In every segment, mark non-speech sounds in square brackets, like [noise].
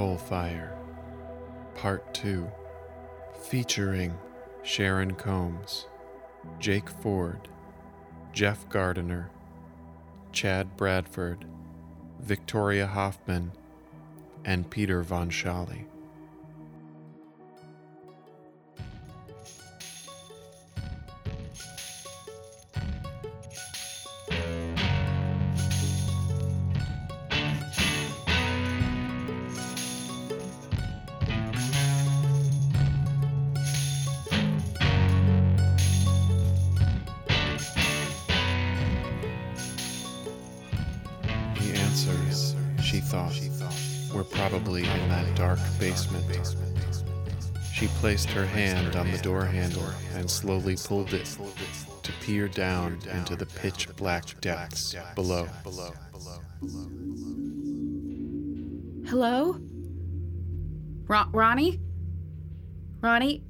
Coal Fire, Part 2, featuring Sharon Combs, Jake Ford, Jeff Gardner, Chad Bradford, Victoria Hoffman, and Peter Von Sholly. Probably in that dark basement. She placed her hand on the door handle and slowly pulled it to peer down into the pitch black depths below. Hello? Ron- Ronny? Ronny,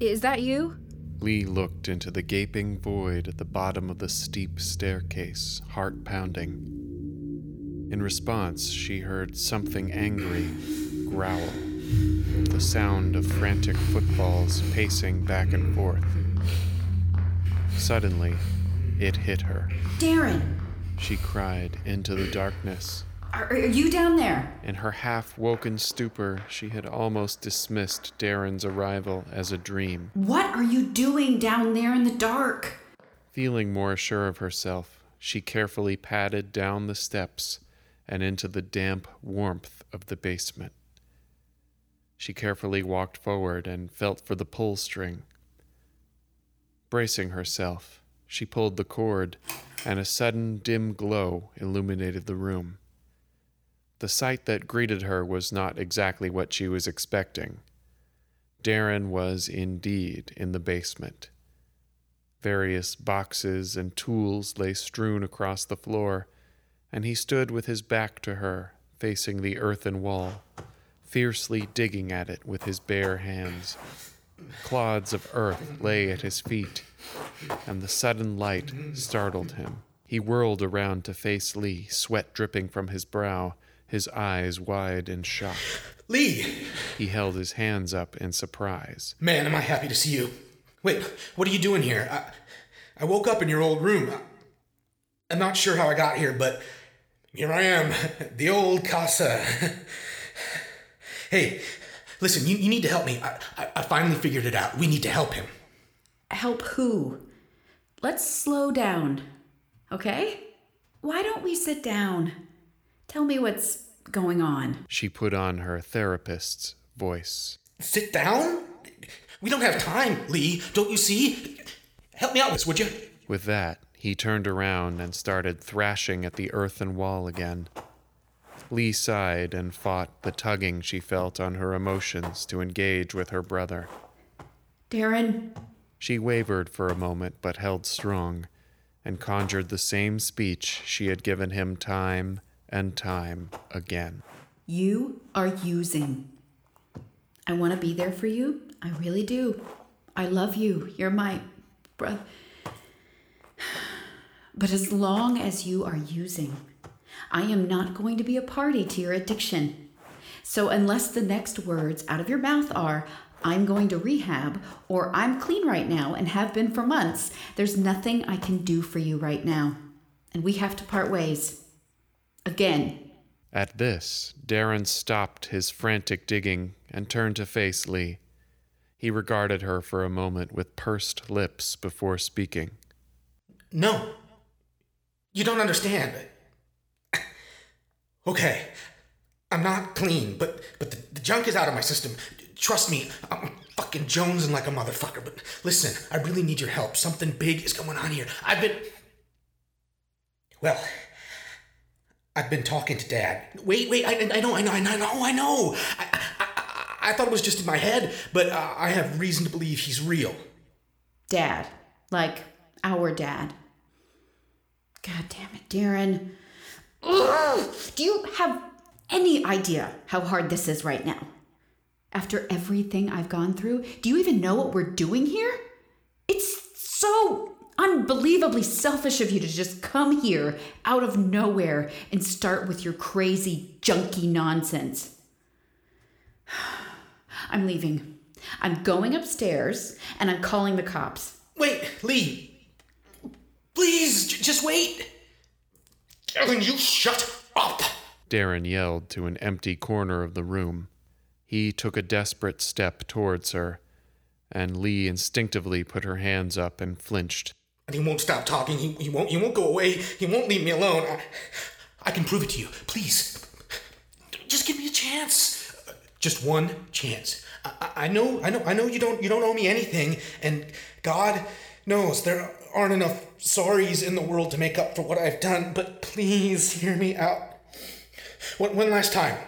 is that you? Leigh looked into the gaping void at the bottom of the steep staircase, heart pounding. In response, she heard something angry growl, the sound of frantic footfalls pacing back and forth. Suddenly, it hit her. Daren, She cried into the darkness. are, are you down there? In her half woken stupor, she had almost dismissed Daren's arrival as a dream. What are you doing down there in the dark? Feeling more sure of herself, she carefully padded down the steps and into the damp warmth of the basement. She carefully walked forward and felt for the pull string. Bracing herself, she pulled the cord, and a sudden dim glow illuminated the room. The sight that greeted her was not exactly what she was expecting. Daren was indeed in the basement. Various boxes and tools lay strewn across the floor, and he stood with his back to her, facing the earthen wall, fiercely digging at it with his bare hands. Clods of earth lay at his feet, and the sudden light startled him. He whirled around to face Leigh, sweat dripping from his brow, his eyes wide in shock. Leigh! He held his hands up in surprise. Man, am I happy to see you. Wait, what are you doing here? I, I woke up in your old room. I'm not sure how I got here, but here I am, [laughs] the old casa. hey, listen, you, you need to help me. I, I, I finally figured it out. We need to help him. Help who? Let's slow down, okay? Why don't we sit down? Tell me what's going on. She put on her therapist's voice. Sit down? We don't have time, Leigh. Don't you see? Help me out with this, would you? With that, he turned around and started thrashing at the earthen wall again. Leigh sighed and fought the tugging she felt on her emotions to engage with her brother. Daren, She wavered for a moment but held strong and conjured the same speech she had given him time and time again. you are using. I want to be there for you. I really do. I love you. You're my brother. [sighs] But as long as you are using, I am not going to be a party to your addiction. So, unless the next words out of your mouth are, I'm going to rehab, or I'm clean right now and have been for months, there's nothing I can do for you right now. And we have to part ways. Again. At this, Daren stopped his frantic digging and turned to face Leigh. He regarded her for a moment with pursed lips before speaking. No. You don't understand. [sighs] Okay. I'm not clean, but but the, the junk is out of my system. Trust me, I'm fucking jonesing like a motherfucker. But listen, I really need your help. Something big is going on here. I've been. Well, I've been talking to Dad. Wait, wait, I, I know, I know, I know, I know. I, I, I, I thought it was just in my head, but uh, I have reason to believe he's real. Dad. Like our dad. God damn it, Daren. Ugh! Do you have any idea how hard this is right now? After everything I've gone through, do you even know what we're doing here? It's so unbelievably selfish of you to just come here out of nowhere and start with your crazy, junky nonsense. [sighs] I'm leaving. I'm going upstairs and I'm calling the cops. Wait, Leigh. Please, j- just wait. Ellen, you shut up. Daren yelled to an empty corner of the room. He took a desperate step towards her, and Leigh instinctively put her hands up and flinched. And he won't stop talking. He, he won't he won't go away. He won't leave me alone. I, I can prove it to you. Please. Just give me a chance. Just one chance. I- I know I know I know you don't you don't owe me anything and God knows there aren't enough sorries in the world to make up for what I've done, but please hear me out. One, one last time.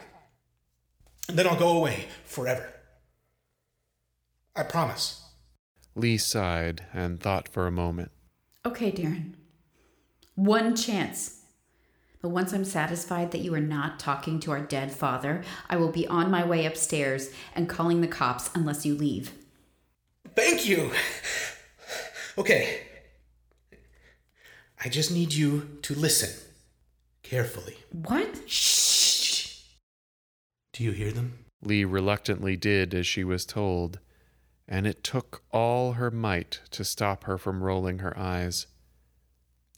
Then I'll go away forever. I promise. Leigh sighed and thought for a moment. Okay, Daren. One chance. But once I'm satisfied that you are not talking to our dead father, I will be on my way upstairs and calling the cops unless you leave. Thank you. Okay. I just need you to listen carefully. What? Shh. Do you hear them? Leigh reluctantly did as she was told, and it took all her might to stop her from rolling her eyes.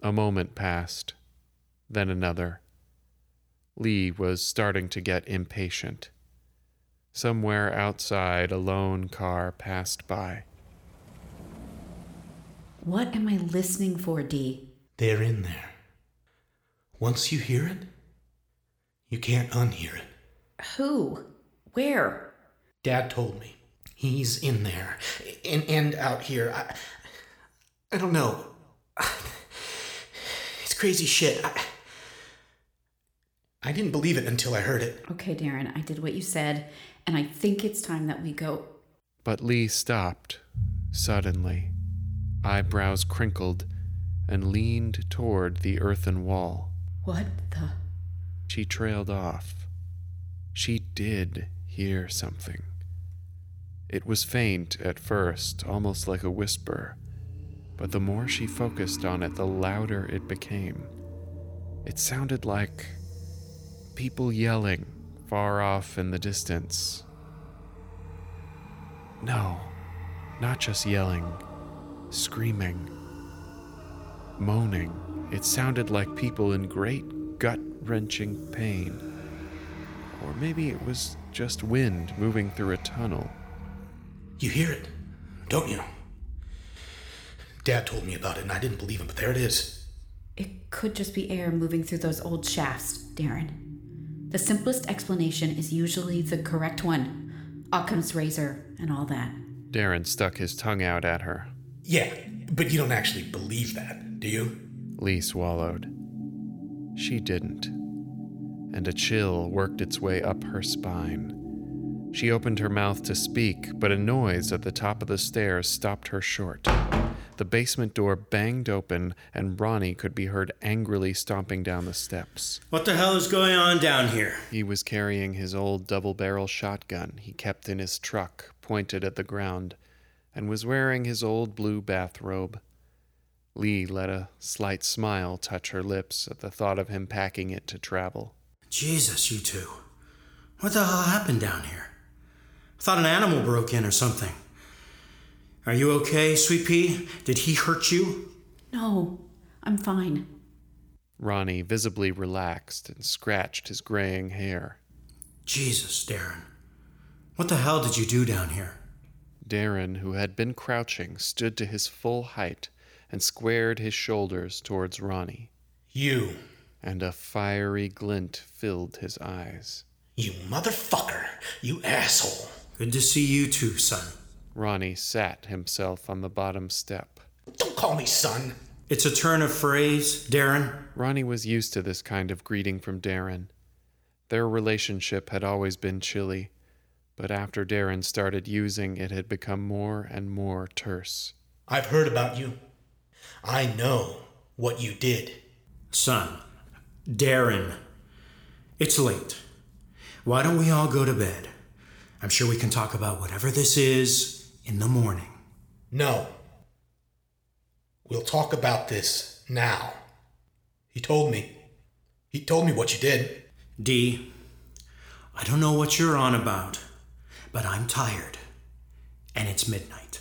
A moment passed, then another. Leigh was starting to get impatient. Somewhere outside, a lone car passed by. What am I listening for, Dee? They're in there. Once you hear it, you can't unhear it. Who? Where? Dad told me. He's in there. And, and out here. I, I don't know. [sighs] It's crazy shit. I, I didn't believe it until I heard it. Okay, Daren, I did what you said, and I think it's time that we go. But Leigh stopped, suddenly, eyebrows crinkled, and leaned toward the earthen wall. What the? She trailed off. She did hear something. It was faint at first, almost like a whisper, but the more she focused on it, the louder it became. It sounded like people yelling far off in the distance. No, not just yelling, screaming, moaning. It sounded like people in great gut wrenching pain. Or maybe it was just wind moving through a tunnel. You hear it, don't you? Dad told me about it and I didn't believe him, but there it is. It could just be air moving through those old shafts, Daren. The simplest explanation is usually the correct one Occam's razor and all that. Daren stuck his tongue out at her. Yeah, but you don't actually believe that, do you? Leigh swallowed. She didn't. And a chill worked its way up her spine. She opened her mouth to speak, but a noise at the top of the stairs stopped her short. The basement door banged open, and Ronny could be heard angrily stomping down the steps. What the hell is going on down here? He was carrying his old double barrel shotgun he kept in his truck, pointed at the ground, and was wearing his old blue bathrobe. Leigh let a slight smile touch her lips at the thought of him packing it to travel. Jesus, you two. What the hell happened down here? I thought an animal broke in or something. Are you okay, Sweet Pea? Did he hurt you? No, I'm fine. Ronny visibly relaxed and scratched his graying hair. Jesus, Daren. What the hell did you do down here? Daren, who had been crouching, stood to his full height and squared his shoulders towards Ronny, You. and a fiery glint filled his eyes. You motherfucker. You asshole. Good to see you too, son. Ronny sat himself on the bottom step. Don't call me son. It's a turn of phrase, Daren. Ronny was used to this kind of greeting from Daren. Their relationship had always been chilly, but after Daren started using it had become more and more terse. I've heard about you. I know what you did. Son, Daren. It's late. Why don't we all go to bed? I'm sure we can talk about whatever this is in the morning. No. We'll talk about this now. He told me. He told me what you did. D, I don't know what you're on about, but I'm tired. And it's midnight.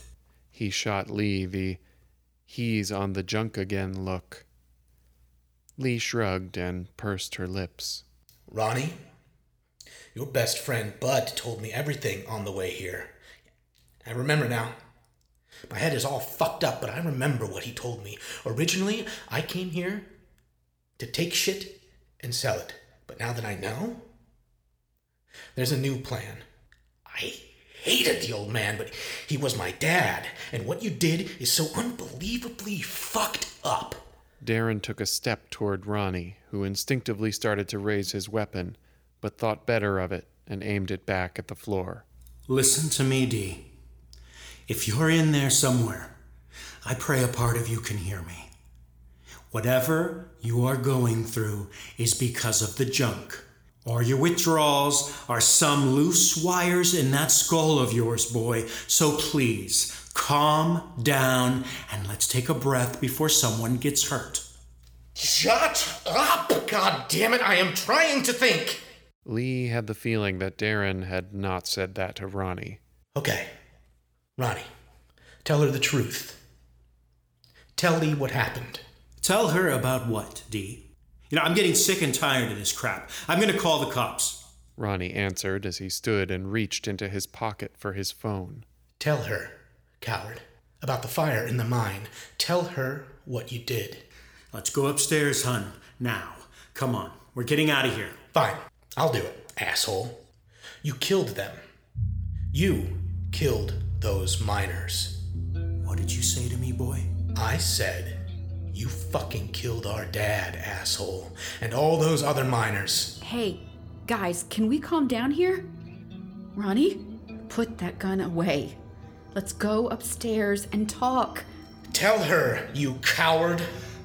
He shot Leigh the he's on the junk again look. Leigh shrugged and pursed her lips. Ronny, your best friend Bud told me everything on the way here. I remember now. My head is all fucked up, but I remember what he told me. Originally, I came here to take shit and sell it. But now that I know, there's a new plan. I hated the old man, but he was my dad, and what you did is so unbelievably fucked up. Daren took a step toward Ronny, who instinctively started to raise his weapon, but thought better of it and aimed it back at the floor. Listen to me, Dee. If you're in there somewhere, I pray a part of you can hear me. Whatever you are going through is because of the junk. Or your withdrawals are some loose wires in that skull of yours, boy. So please, calm down and let's take a breath before someone gets hurt. Shut up! God damn it, I am trying to think! Leigh had the feeling that Daren had not said that to Ronny. Okay, Ronny, tell her the truth. Tell Leigh what happened. Tell her about what, Dee? You know, I'm getting sick and tired of this crap. I'm going to call the cops. Ronny answered as he stood and reached into his pocket for his phone. Tell her, coward, about the fire in the mine. Tell her what you did. Let's go upstairs, hun. Now. Come on. We're getting out of here. Fine, I'll do it, asshole. You killed them. You killed those miners. What did you say to me, boy? I said, You fucking killed our dad, asshole, and all those other miners. Hey, guys, can we calm down here? Ronny, put that gun away. Let's go upstairs and talk. Tell her, you coward.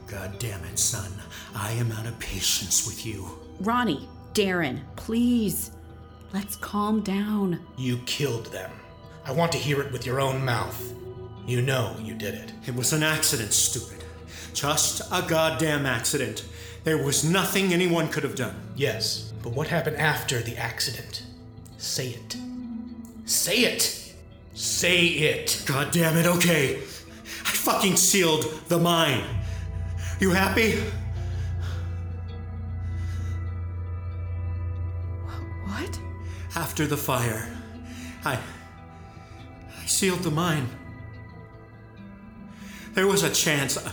God damn it, son. I am out of patience with you. Ronny, Daren, please. Let's calm down. You killed them. I want to hear it with your own mouth. You know you did it. It was an accident, stupid. Just a goddamn accident. There was nothing anyone could have done. Yes, but what happened after the accident? Say it. Say it! Say it! God damn it, okay. I fucking sealed the mine. You happy? What? After the fire, I. I sealed the mine. There was a chance. A, a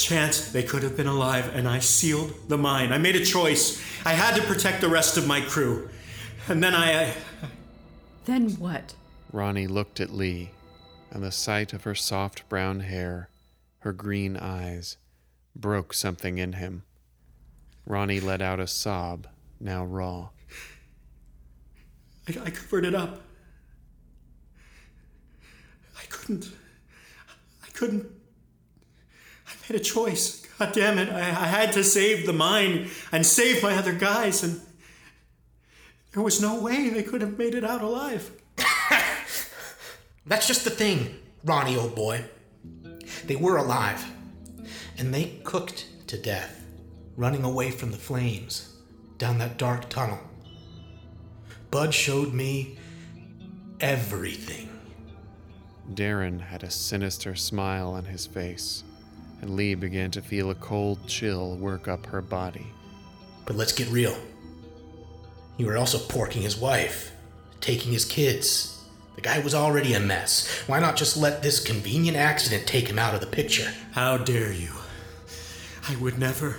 chance they could have been alive, and I sealed the mine. I made a choice. I had to protect the rest of my crew. And then I. I Then what? Ronny looked at Leigh, and the sight of her soft brown hair, her green eyes, broke something in him. Ronny let out a sob, now raw. I, I covered it up. I couldn't. I couldn't. I made a choice. God damn it. I, I had to save the mine and save my other guys, and there was no way they could have made it out alive. That's just the thing, Ronny, old boy. They were alive, and they cooked to death, running away from the flames down that dark tunnel. Bud showed me everything. Daren had a sinister smile on his face, and Leigh began to feel a cold chill work up her body. But let's get real. You were also porking his wife, taking his kids. The guy was already a mess. Why not just let this convenient accident take him out of the picture? How dare you? I would never.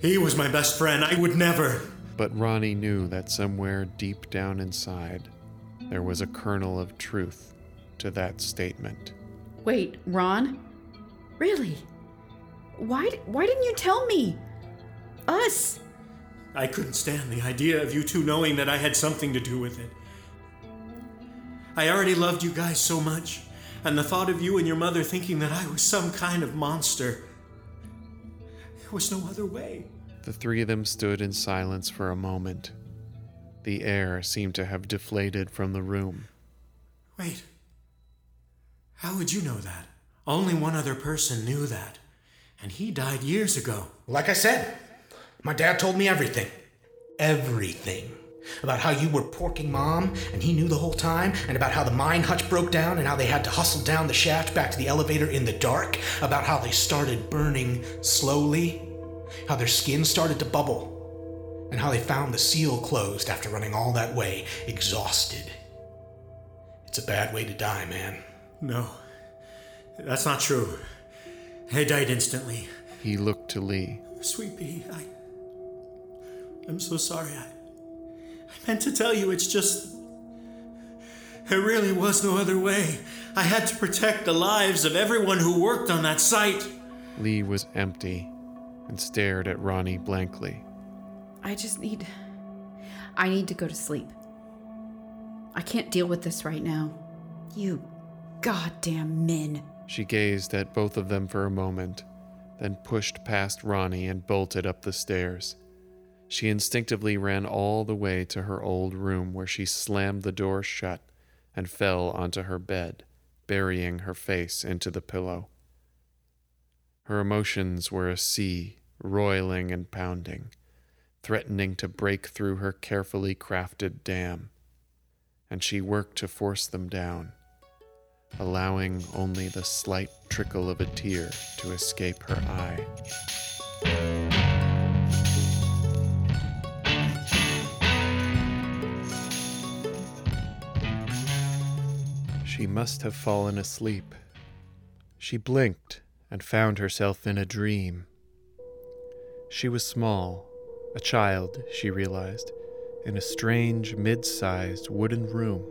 He was my best friend. I would never. But Ronny knew that somewhere deep down inside, there was a kernel of truth to that statement. Wait, Ron? Really? Why why didn't you tell me? Us. I couldn't stand the idea of you two knowing that I had something to do with it. I already loved you guys so much, and the thought of you and your mother thinking that I was some kind of monster. There was no other way. The three of them stood in silence for a moment. The air seemed to have deflated from the room. Wait. How would you know that? Only one other person knew that, and he died years ago. Like I said, my dad told me everything. Everything. About how you were porking mom and he knew the whole time, and about how the mine hutch broke down and how they had to hustle down the shaft back to the elevator in the dark, about how they started burning slowly, how their skin started to bubble, and how they found the seal closed after running all that way, exhausted. It's a bad way to die, man. No, that's not true. I died instantly. He looked to Leigh. Sweet pea, I. I'm so sorry. I, I meant to tell you, it's just. There really was no other way. I had to protect the lives of everyone who worked on that site. Leigh was empty and stared at Ronny blankly. I just need. I need to go to sleep. I can't deal with this right now. You goddamn men. She gazed at both of them for a moment, then pushed past Ronny and bolted up the stairs. She instinctively ran all the way to her old room where she slammed the door shut and fell onto her bed, burying her face into the pillow. Her emotions were a sea, roiling and pounding, threatening to break through her carefully crafted dam, and she worked to force them down, allowing only the slight trickle of a tear to escape her eye. She must have fallen asleep. She blinked and found herself in a dream. She was small, a child, she realized, in a strange, mid sized wooden room.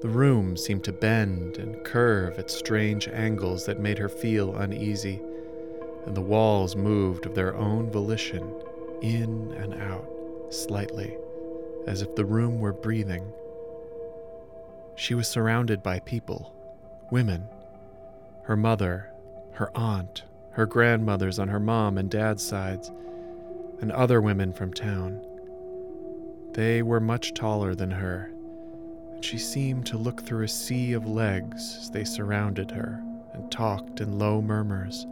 The room seemed to bend and curve at strange angles that made her feel uneasy, and the walls moved of their own volition, in and out, slightly, as if the room were breathing. She was surrounded by people, women, her mother, her aunt, her grandmothers on her mom and dad's sides, and other women from town. They were much taller than her, she seemed to look through a sea of legs as they surrounded her and talked in low murmurs.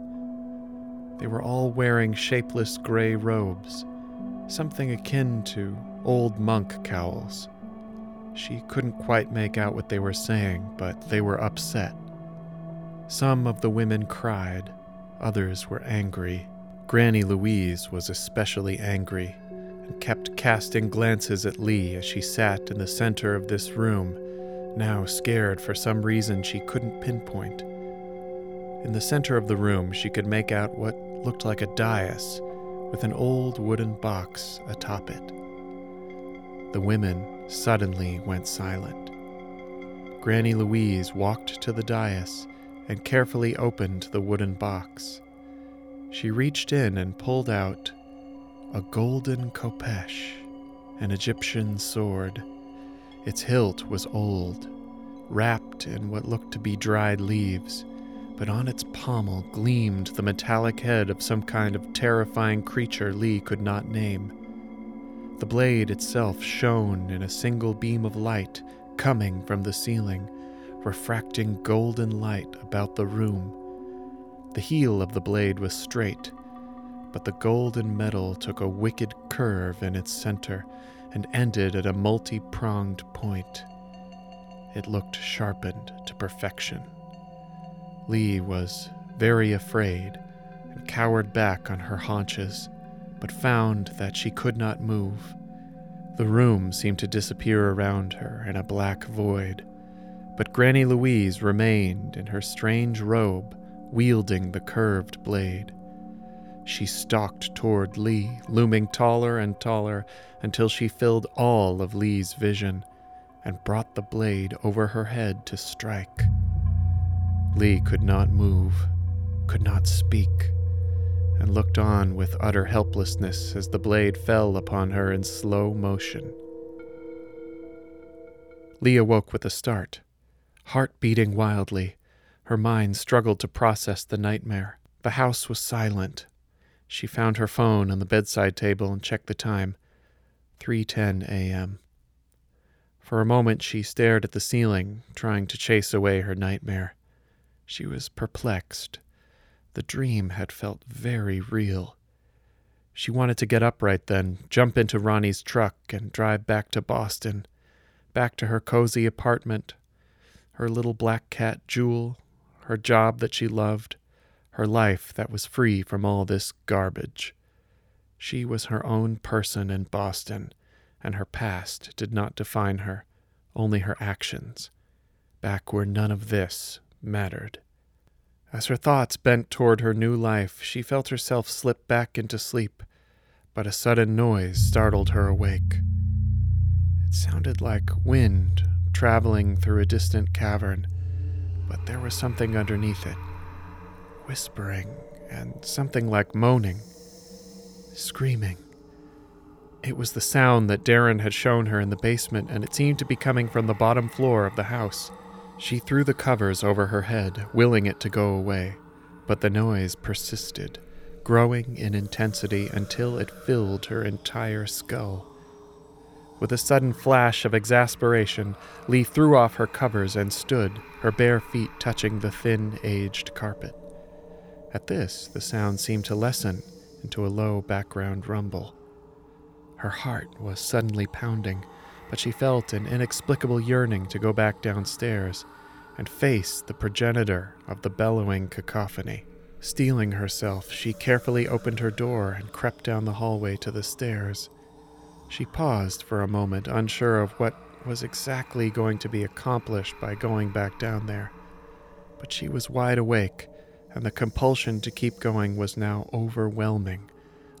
They were all wearing shapeless gray robes, something akin to old monk cowls. She couldn't quite make out what they were saying, but they were upset. Some of the women cried, others were angry. Granny Louise was especially angry kept casting glances at Leigh as she sat in the center of this room, now scared for some reason she couldn't pinpoint. In the center of the room, she could make out what looked like a dais with an old wooden box atop it. The women suddenly went silent. Granny Louise walked to the dais and carefully opened the wooden box. She reached in and pulled out a golden khopesh, an Egyptian sword. Its hilt was old, wrapped in what looked to be dried leaves, but on its pommel gleamed the metallic head of some kind of terrifying creature Leigh could not name. The blade itself shone in a single beam of light coming from the ceiling, refracting golden light about the room. The heel of the blade was straight, but the golden metal took a wicked curve in its center and ended at a multi pronged point. It looked sharpened to perfection. Leigh was very afraid and cowered back on her haunches, but found that she could not move. The room seemed to disappear around her in a black void, but Granny Louise remained in her strange robe, wielding the curved blade. She stalked toward Leigh, looming taller and taller until she filled all of Leigh's vision and brought the blade over her head to strike. Leigh could not move, could not speak, and looked on with utter helplessness as the blade fell upon her in slow motion. Leigh awoke with a start, heart beating wildly. Her mind struggled to process the nightmare. The house was silent. She found her phone on the bedside table and checked the time 3:10 a.m. For a moment she stared at the ceiling, trying to chase away her nightmare. She was perplexed. The dream had felt very real. She wanted to get up right then, jump into Ronny's truck, and drive back to Boston, back to her cozy apartment, her little black cat Jewel, her job that she loved, her life that was free from all this garbage. She was her own person in Boston, and her past did not define her, only her actions, back where none of this mattered. As her thoughts bent toward her new life, she felt herself slip back into sleep, but a sudden noise startled her awake. It sounded like wind traveling through a distant cavern, but there was something underneath it whispering and something like moaning, screaming. It was the sound that Daren had shown her in the basement, and it seemed to be coming from the bottom floor of the house. She threw the covers over her head, willing it to go away, but the noise persisted, growing in intensity until it filled her entire skull. With a sudden flash of exasperation, Leigh threw off her covers and stood, her bare feet touching the thin, aged carpet. At this, the sound seemed to lessen into a low background rumble. Her heart was suddenly pounding, but she felt an inexplicable yearning to go back downstairs and face the progenitor of the bellowing cacophony. Steeling herself, she carefully opened her door and crept down the hallway to the stairs. She paused for a moment, unsure of what was exactly going to be accomplished by going back down there. But she was wide awake and the compulsion to keep going was now overwhelming,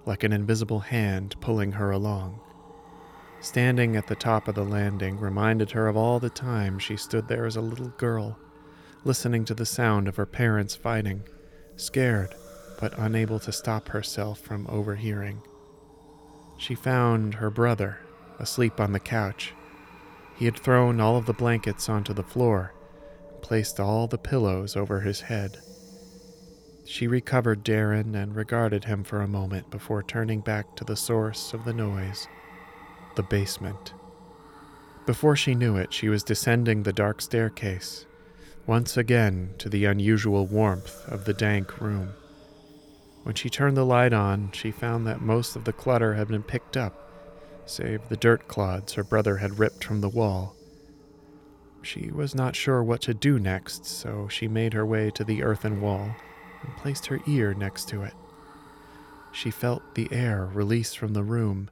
like an invisible hand pulling her along. Standing at the top of the landing reminded her of all the time she stood there as a little girl, listening to the sound of her parents fighting, scared but unable to stop herself from overhearing. She found her brother asleep on the couch. He had thrown all of the blankets onto the floor, placed all the pillows over his head. She recovered Daren and regarded him for a moment before turning back to the source of the noise the basement. Before she knew it, she was descending the dark staircase, once again to the unusual warmth of the dank room. When she turned the light on, she found that most of the clutter had been picked up, save the dirt clods her brother had ripped from the wall. She was not sure what to do next, so she made her way to the earthen wall and placed her ear next to it. She felt the air release from the room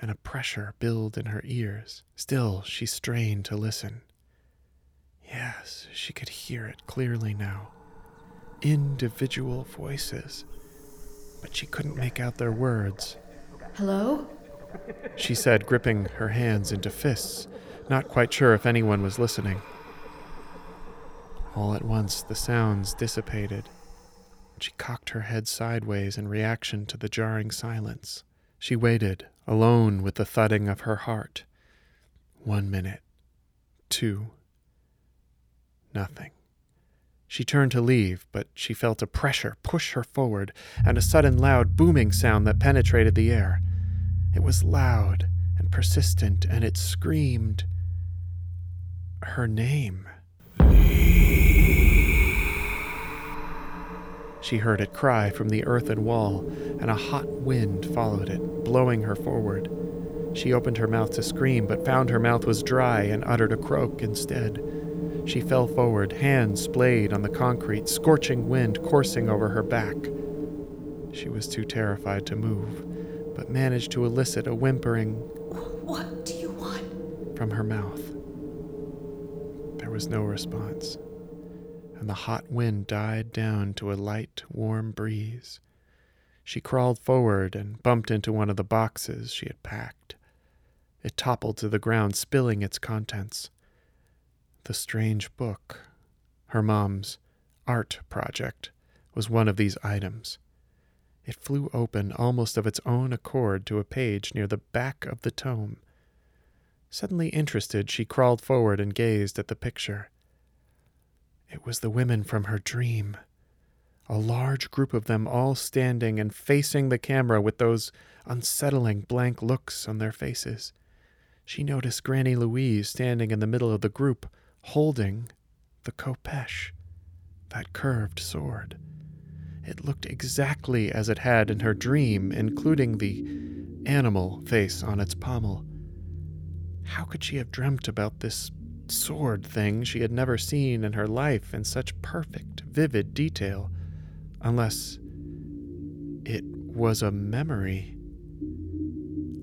and a pressure build in her ears. Still, she strained to listen. Yes, she could hear it clearly now. Individual voices, but she couldn't make out their words. Hello? She said, gripping her hands into fists, not quite sure if anyone was listening. All at once, the sounds dissipated she cocked her head sideways in reaction to the jarring silence. She waited, alone with the thudding of her heart. One minute. Two. Nothing. She turned to leave, but she felt a pressure push her forward and a sudden loud booming sound that penetrated the air. It was loud and persistent, and it screamed her name. She heard it cry from the earthen wall, and a hot wind followed it, blowing her forward. She opened her mouth to scream, but found her mouth was dry and uttered a croak instead. She fell forward, hands splayed on the concrete, scorching wind coursing over her back. She was too terrified to move, but managed to elicit a whimpering, What do you want? from her mouth. There was no response and the hot wind died down to a light, warm breeze. She crawled forward and bumped into one of the boxes she had packed. It toppled to the ground, spilling its contents. The strange book, her mom's art project, was one of these items. It flew open almost of its own accord to a page near the back of the tome. Suddenly interested, she crawled forward and gazed at the picture. It was the women from her dream. A large group of them all standing and facing the camera with those unsettling blank looks on their faces. She noticed Granny Louise standing in the middle of the group, holding the khopesh, that curved sword. It looked exactly as it had in her dream, including the animal face on its pommel. How could she have dreamt about this sword thing she had never seen in her life in such perfect, vivid detail, unless it was a memory?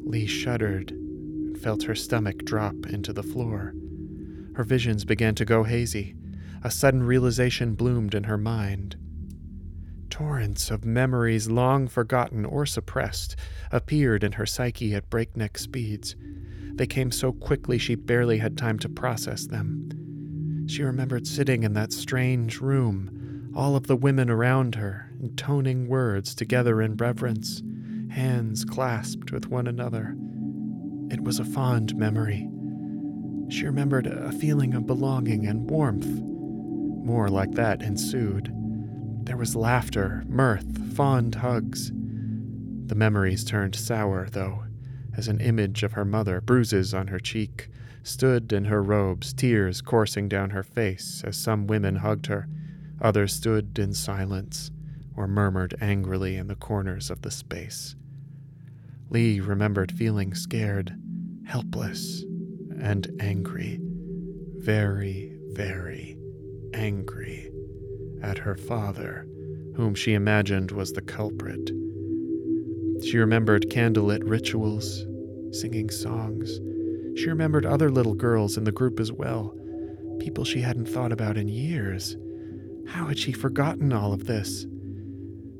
Leigh shuddered and felt her stomach drop into the floor. Her visions began to go hazy. A sudden realization bloomed in her mind. Torrents of memories long forgotten or suppressed appeared in her psyche at breakneck speeds. They came so quickly she barely had time to process them. She remembered sitting in that strange room, all of the women around her, intoning words together in reverence, hands clasped with one another. It was a fond memory. She remembered a feeling of belonging and warmth. More like that ensued. There was laughter, mirth, fond hugs. The memories turned sour, though, as an image of her mother, bruises on her cheek, stood in her robes, tears coursing down her face as some women hugged her. Others stood in silence or murmured angrily in the corners of the space. Leigh remembered feeling scared, helpless, and angry. Very, very angry at her father, whom she imagined was the culprit. She remembered candlelit rituals, singing songs. She remembered other little girls in the group as well, people she hadn't thought about in years. How had she forgotten all of this?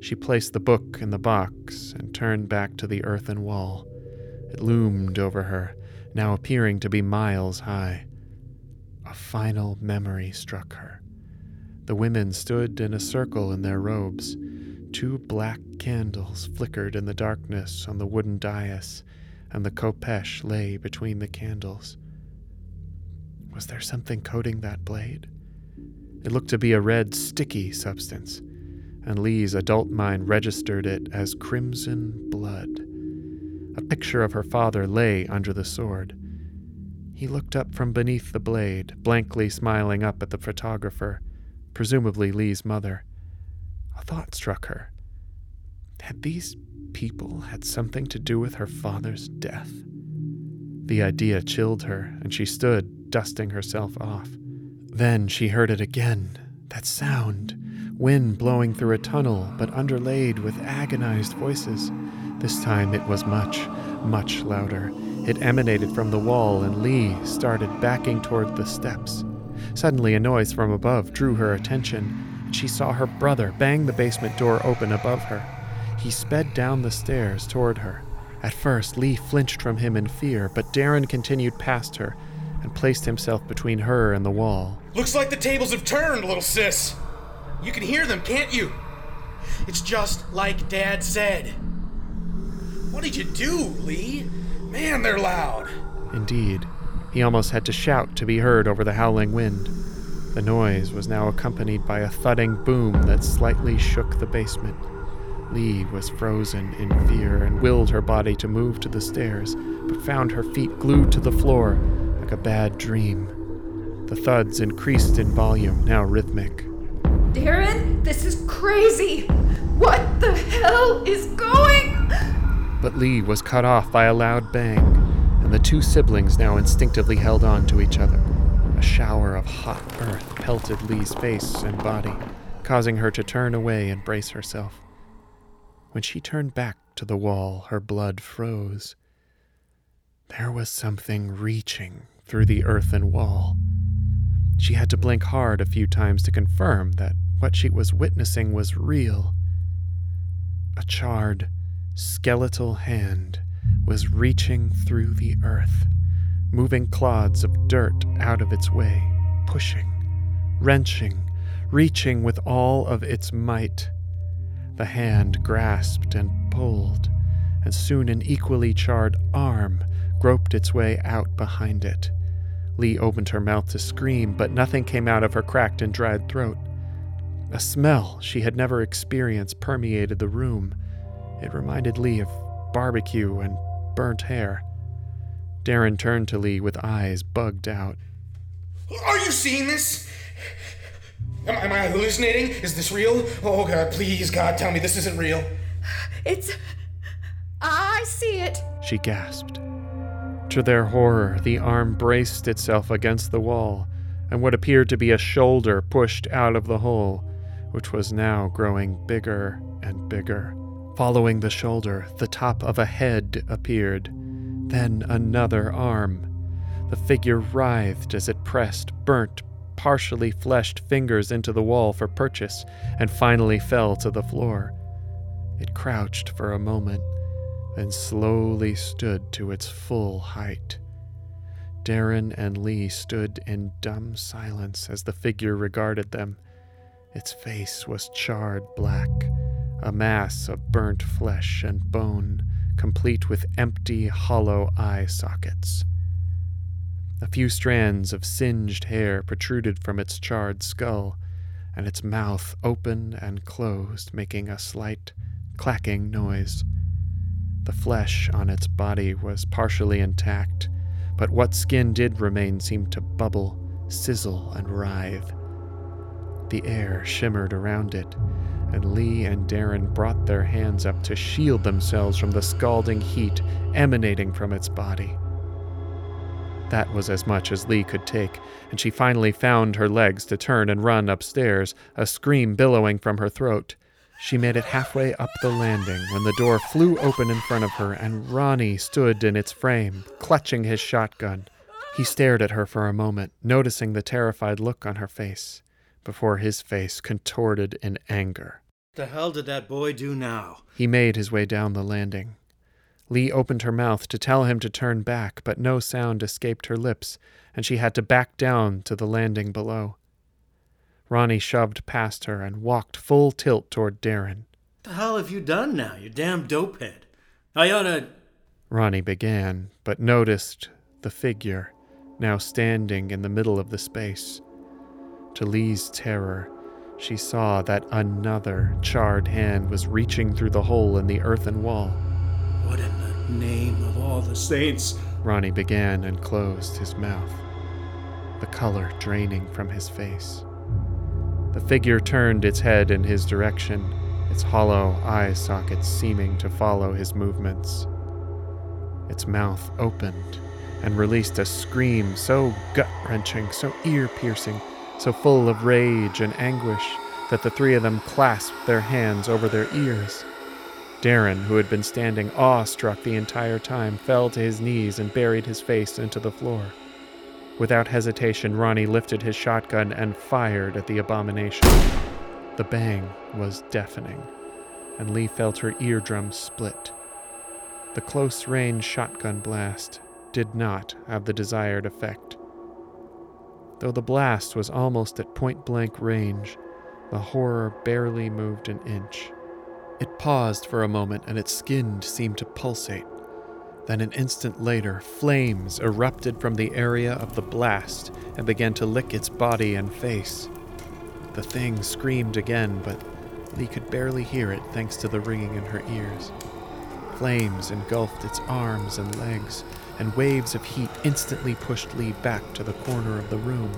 She placed the book in the box and turned back to the earthen wall. It loomed over her, now appearing to be miles high. A final memory struck her. The women stood in a circle in their robes. Two black candles flickered in the darkness on the wooden dais, and the khopesh lay between the candles. Was there something coating that blade? It looked to be a red, sticky substance, and Leigh's adult mind registered it as crimson blood. A picture of her father lay under the sword. He looked up from beneath the blade, blankly smiling up at the photographer, presumably Leigh's mother. A thought struck her. Had these people had something to do with her father's death? The idea chilled her, and she stood, dusting herself off. Then she heard it again that sound wind blowing through a tunnel, but underlaid with agonized voices. This time it was much, much louder. It emanated from the wall, and Leigh started backing toward the steps. Suddenly, a noise from above drew her attention, and she saw her brother bang the basement door open above her. He sped down the stairs toward her. At first, Leigh flinched from him in fear, but Daren continued past her and placed himself between her and the wall. Looks like the tables have turned, little sis. You can hear them, can't you? It's just like Dad said. What did you do, Leigh? Man, they're loud. Indeed, he almost had to shout to be heard over the howling wind. The noise was now accompanied by a thudding boom that slightly shook the basement. Leigh was frozen in fear and willed her body to move to the stairs, but found her feet glued to the floor like a bad dream. The thuds increased in volume, now rhythmic. Daren, this is crazy! What the hell is going? But Leigh was cut off by a loud bang, and the two siblings now instinctively held on to each other. Shower of hot earth pelted Leigh's face and body, causing her to turn away and brace herself. When she turned back to the wall, her blood froze. There was something reaching through the earthen wall. She had to blink hard a few times to confirm that what she was witnessing was real. A charred, skeletal hand was reaching through the earth, moving clods of dirt out of its way, pushing, wrenching, reaching with all of its might. The hand grasped and pulled, and soon an equally charred arm groped its way out behind it. Leigh opened her mouth to scream, but nothing came out of her cracked and dried throat. A smell she had never experienced permeated the room. It reminded Leigh of barbecue and burnt hair. Daren turned to Leigh with eyes bugged out. Are you seeing this? Am, am I hallucinating? Is this real? Oh, God, please, God, tell me this isn't real. It's. I see it. She gasped. To their horror, the arm braced itself against the wall, and what appeared to be a shoulder pushed out of the hole, which was now growing bigger and bigger. Following the shoulder, the top of a head appeared, then another arm. The figure writhed as it pressed burnt, partially fleshed fingers into the wall for purchase, and finally fell to the floor. It crouched for a moment, then slowly stood to its full height. Daren and Leigh stood in dumb silence as the figure regarded them. Its face was charred black, a mass of burnt flesh and bone, complete with empty, hollow eye sockets. A few strands of singed hair protruded from its charred skull, and its mouth opened and closed, making a slight clacking noise. The flesh on its body was partially intact, but what skin did remain seemed to bubble, sizzle, and writhe. The air shimmered around it, and Leigh and Daren brought their hands up to shield themselves from the scalding heat emanating from its body. That was as much as Leigh could take, and she finally found her legs to turn and run upstairs, a scream billowing from her throat. She made it halfway up the landing when the door flew open in front of her and Ronny stood in its frame, clutching his shotgun. He stared at her for a moment, noticing the terrified look on her face, before his face contorted in anger. The hell did that boy do now? He made his way down the landing. Leigh opened her mouth to tell him to turn back, but no sound escaped her lips, and she had to back down to the landing below. Ronny shoved past her and walked full tilt toward Daren. The hell have you done now, you damn dopehead? I oughta. Ronny began, but noticed the figure, now standing in the middle of the space. To Leigh's terror, she saw that another charred hand was reaching through the hole in the earthen wall. What in the name of all the saints? Ronny began and closed his mouth, the color draining from his face. The figure turned its head in his direction, its hollow eye sockets seeming to follow his movements. Its mouth opened and released a scream so gut wrenching, so ear piercing, so full of rage and anguish that the three of them clasped their hands over their ears. Daren, who had been standing awestruck the entire time, fell to his knees and buried his face into the floor. Without hesitation, Ronny lifted his shotgun and fired at the abomination. The bang was deafening, and Leigh felt her eardrums split. The close range shotgun blast did not have the desired effect. Though the blast was almost at point blank range, the horror barely moved an inch. It paused for a moment and its skin seemed to pulsate. Then, an instant later, flames erupted from the area of the blast and began to lick its body and face. The thing screamed again, but Leigh could barely hear it thanks to the ringing in her ears. Flames engulfed its arms and legs, and waves of heat instantly pushed Leigh back to the corner of the room.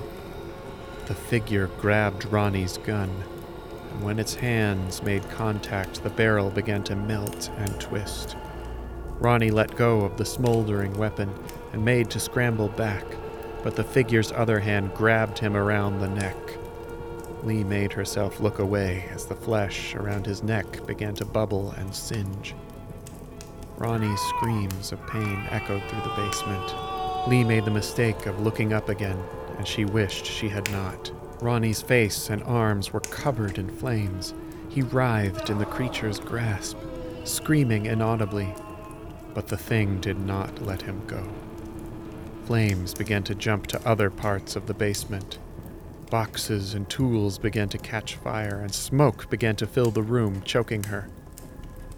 The figure grabbed Ronny's gun, and when its hands made contact, the barrel began to melt and twist. Ronny let go of the smoldering weapon and made to scramble back, but the figure's other hand grabbed him around the neck. Leigh made herself look away as the flesh around his neck began to bubble and singe. Ronny's screams of pain echoed through the basement. Leigh made the mistake of looking up again, and she wished she had not. Ronny's face and arms were covered in flames. He writhed in the creature's grasp, screaming inaudibly, but the thing did not let him go. Flames began to jump to other parts of the basement. Boxes and tools began to catch fire, and smoke began to fill the room, choking her.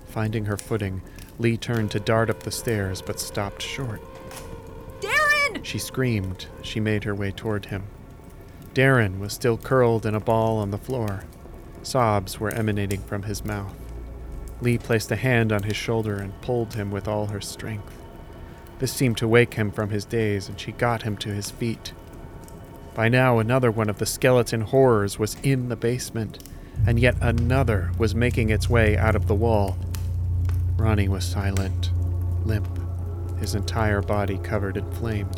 Finding her footing, Leigh turned to dart up the stairs, but stopped short. Daren! She screamed. She made her way toward him. Daren was still curled in a ball on the floor. Sobs were emanating from his mouth. Leigh placed a hand on his shoulder and pulled him with all her strength. This seemed to wake him from his daze, and she got him to his feet. By now, another one of the skeleton horrors was in the basement, and yet another was making its way out of the wall. Ronny was silent, limp, his entire body covered in flame.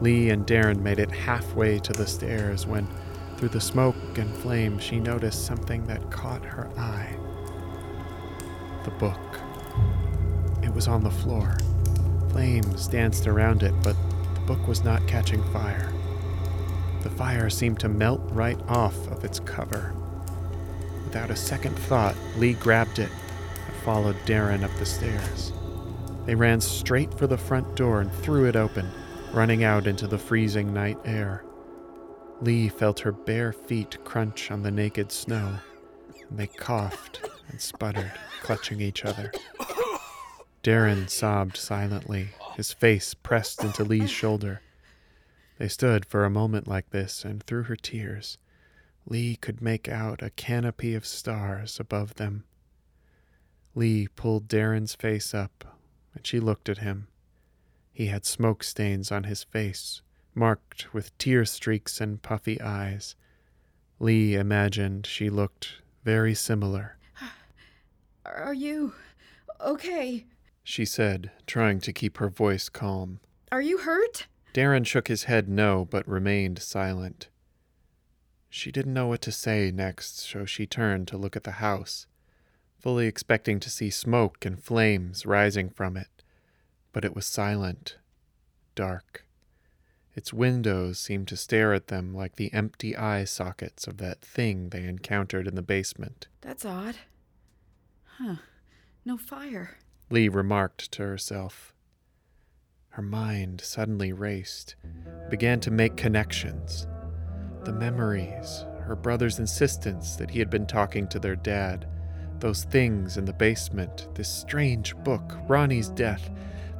Leigh and Daren made it halfway to the stairs when, through the smoke and flame, she noticed something that caught her eye. The book. It was on the floor. Flames danced around it, but the book was not catching fire. The fire seemed to melt right off of its cover. Without a second thought, Leigh grabbed it followed Daren up the stairs. They ran straight for the front door and threw it open, running out into the freezing night air. Leigh felt her bare feet crunch on the naked snow, and they coughed and sputtered, clutching each other. Daren sobbed silently, his face pressed into Leigh's shoulder. They stood for a moment like this, and through her tears, Leigh could make out a canopy of stars above them. Leigh pulled Daren's face up, and she looked at him. He had smoke stains on his face, marked with tear streaks and puffy eyes. Leigh imagined she looked very similar. [sighs] Are you okay? She said, trying to keep her voice calm. Are you hurt? Daren shook his head no, but remained silent. She didn't know what to say next, so she turned to look at the house, fully expecting to see smoke and flames rising from it. But it was silent, dark. Its windows seemed to stare at them like the empty eye sockets of that thing they encountered in the basement. That's odd. Huh. No fire. Leigh remarked to herself. Her mind suddenly raced, began to make connections. The memories, her brother's insistence that he had been talking to their dad, those things in the basement, this strange book, Ronny's death.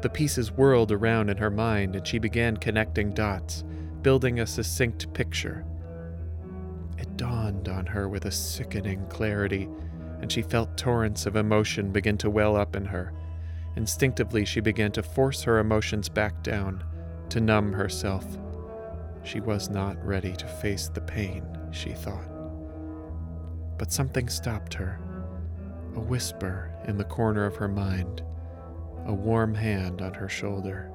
The pieces whirled around in her mind, and she began connecting dots, building a succinct picture. It dawned on her with a sickening clarity and she felt torrents of emotion begin to well up in her. Instinctively, she began to force her emotions back down, to numb herself. She was not ready to face the pain, she thought. But something stopped her. A whisper in the corner of her mind, a warm hand on her shoulder.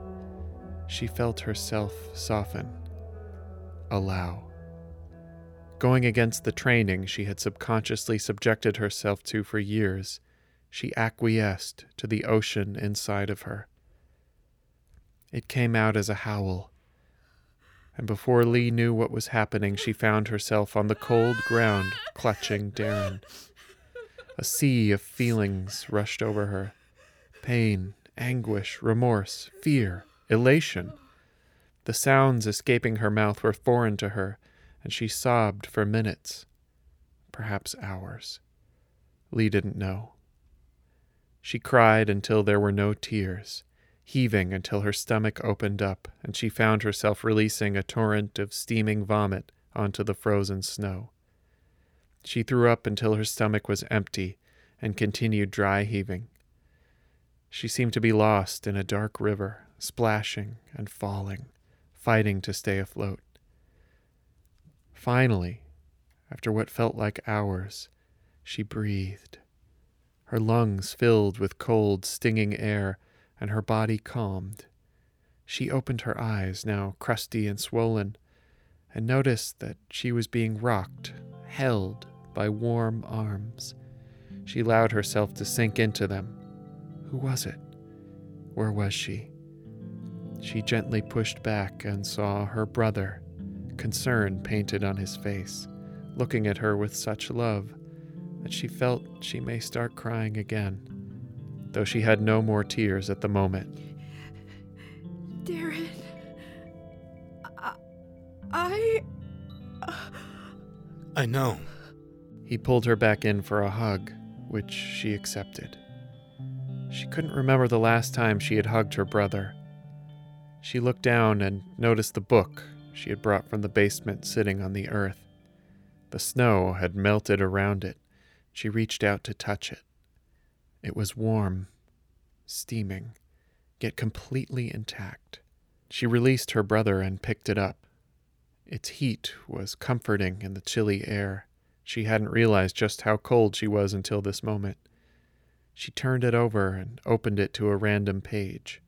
She felt herself soften. Allow. Going against the training she had subconsciously subjected herself to for years, she acquiesced to the ocean inside of her. It came out as a howl, and before Leigh knew what was happening, she found herself on the cold ground, clutching Daren. A sea of feelings rushed over her pain, anguish, remorse, fear, elation. The sounds escaping her mouth were foreign to her and she sobbed for minutes, perhaps hours. Leigh didn't know. She cried until there were no tears, heaving until her stomach opened up and she found herself releasing a torrent of steaming vomit onto the frozen snow. She threw up until her stomach was empty and continued dry heaving. She seemed to be lost in a dark river, splashing and falling, fighting to stay afloat. Finally, after what felt like hours, she breathed. Her lungs filled with cold, stinging air, and her body calmed. She opened her eyes, now crusty and swollen, and noticed that she was being rocked, held by warm arms. She allowed herself to sink into them. Who was it? Where was she? She gently pushed back and saw her brother concern painted on his face, looking at her with such love that she felt she may start crying again, though she had no more tears at the moment. Daren, I. I uh, I know. He pulled her back in for a hug, which she accepted. She couldn't remember the last time she had hugged her brother. She looked down and noticed the book she had brought from the basement sitting on the earth. The snow had melted around it. She reached out to touch it. It was warm, steaming, yet completely intact. She released her brother and picked it up. Its heat was comforting in the chilly air. She hadn't realized just how cold she was until this moment. She turned it over and opened it to a random page.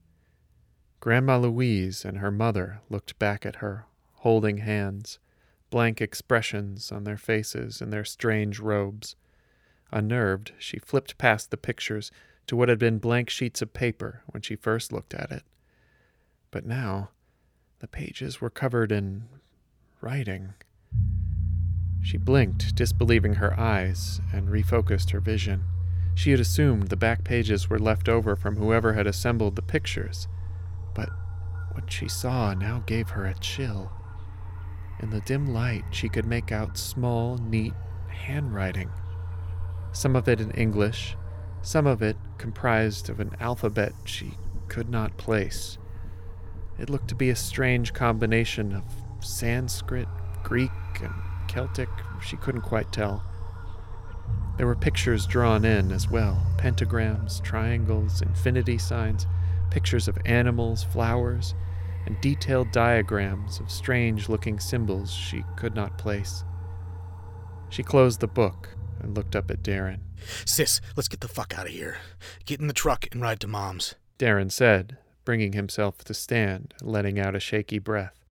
Grandma Louise and her mother looked back at her, holding hands, blank expressions on their faces in their strange robes. Unnerved, she flipped past the pictures to what had been blank sheets of paper when she first looked at it. But now, the pages were covered in writing. She blinked, disbelieving her eyes, and refocused her vision. She had assumed the back pages were left over from whoever had assembled the pictures, but what she saw now gave her a chill. In the dim light, she could make out small, neat handwriting. Some of it in English, some of it comprised of an alphabet she could not place. It looked to be a strange combination of Sanskrit, Greek, and Celtic. She couldn't quite tell. There were pictures drawn in as well pentagrams, triangles, infinity signs, pictures of animals, flowers, and detailed diagrams of strange looking symbols she could not place. She closed the book and looked up at Daren. Sis, let's get the fuck out of here. Get in the truck and ride to mom's. Daren said, bringing himself to stand letting out a shaky breath.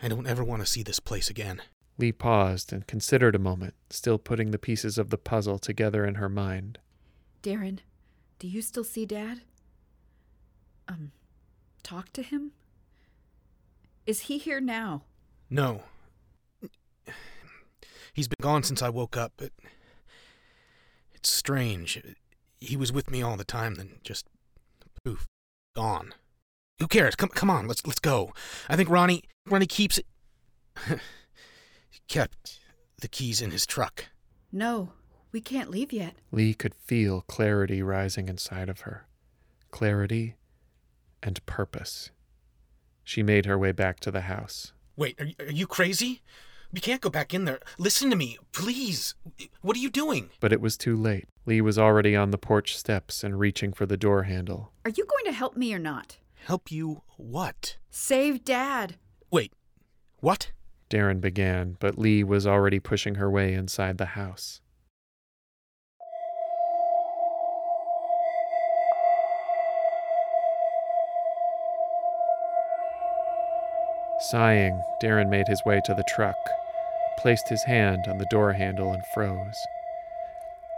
I don't ever want to see this place again. Leigh paused and considered a moment, still putting the pieces of the puzzle together in her mind. Daren, do you still see Dad? Um, talk to him? Is he here now? No. He's been gone since I woke up, but it's strange. He was with me all the time, then just poof, gone. Who cares? Come, come on, let's let's go. I think Ronny Ronny keeps it. [laughs] kept the keys in his truck. No, we can't leave yet. Leigh could feel clarity rising inside of her. Clarity and purpose. She made her way back to the house. Wait, are, you- are you crazy? We can't go back in there. Listen to me, please. What are you doing? But it was too late. Leigh was already on the porch steps and reaching for the door handle. Are you going to help me or not? Help you what? Save Dad. Wait, what? Daren began, but Leigh was already pushing her way inside the house. Sighing, Daren made his way to the truck, placed his hand on the door handle, and froze.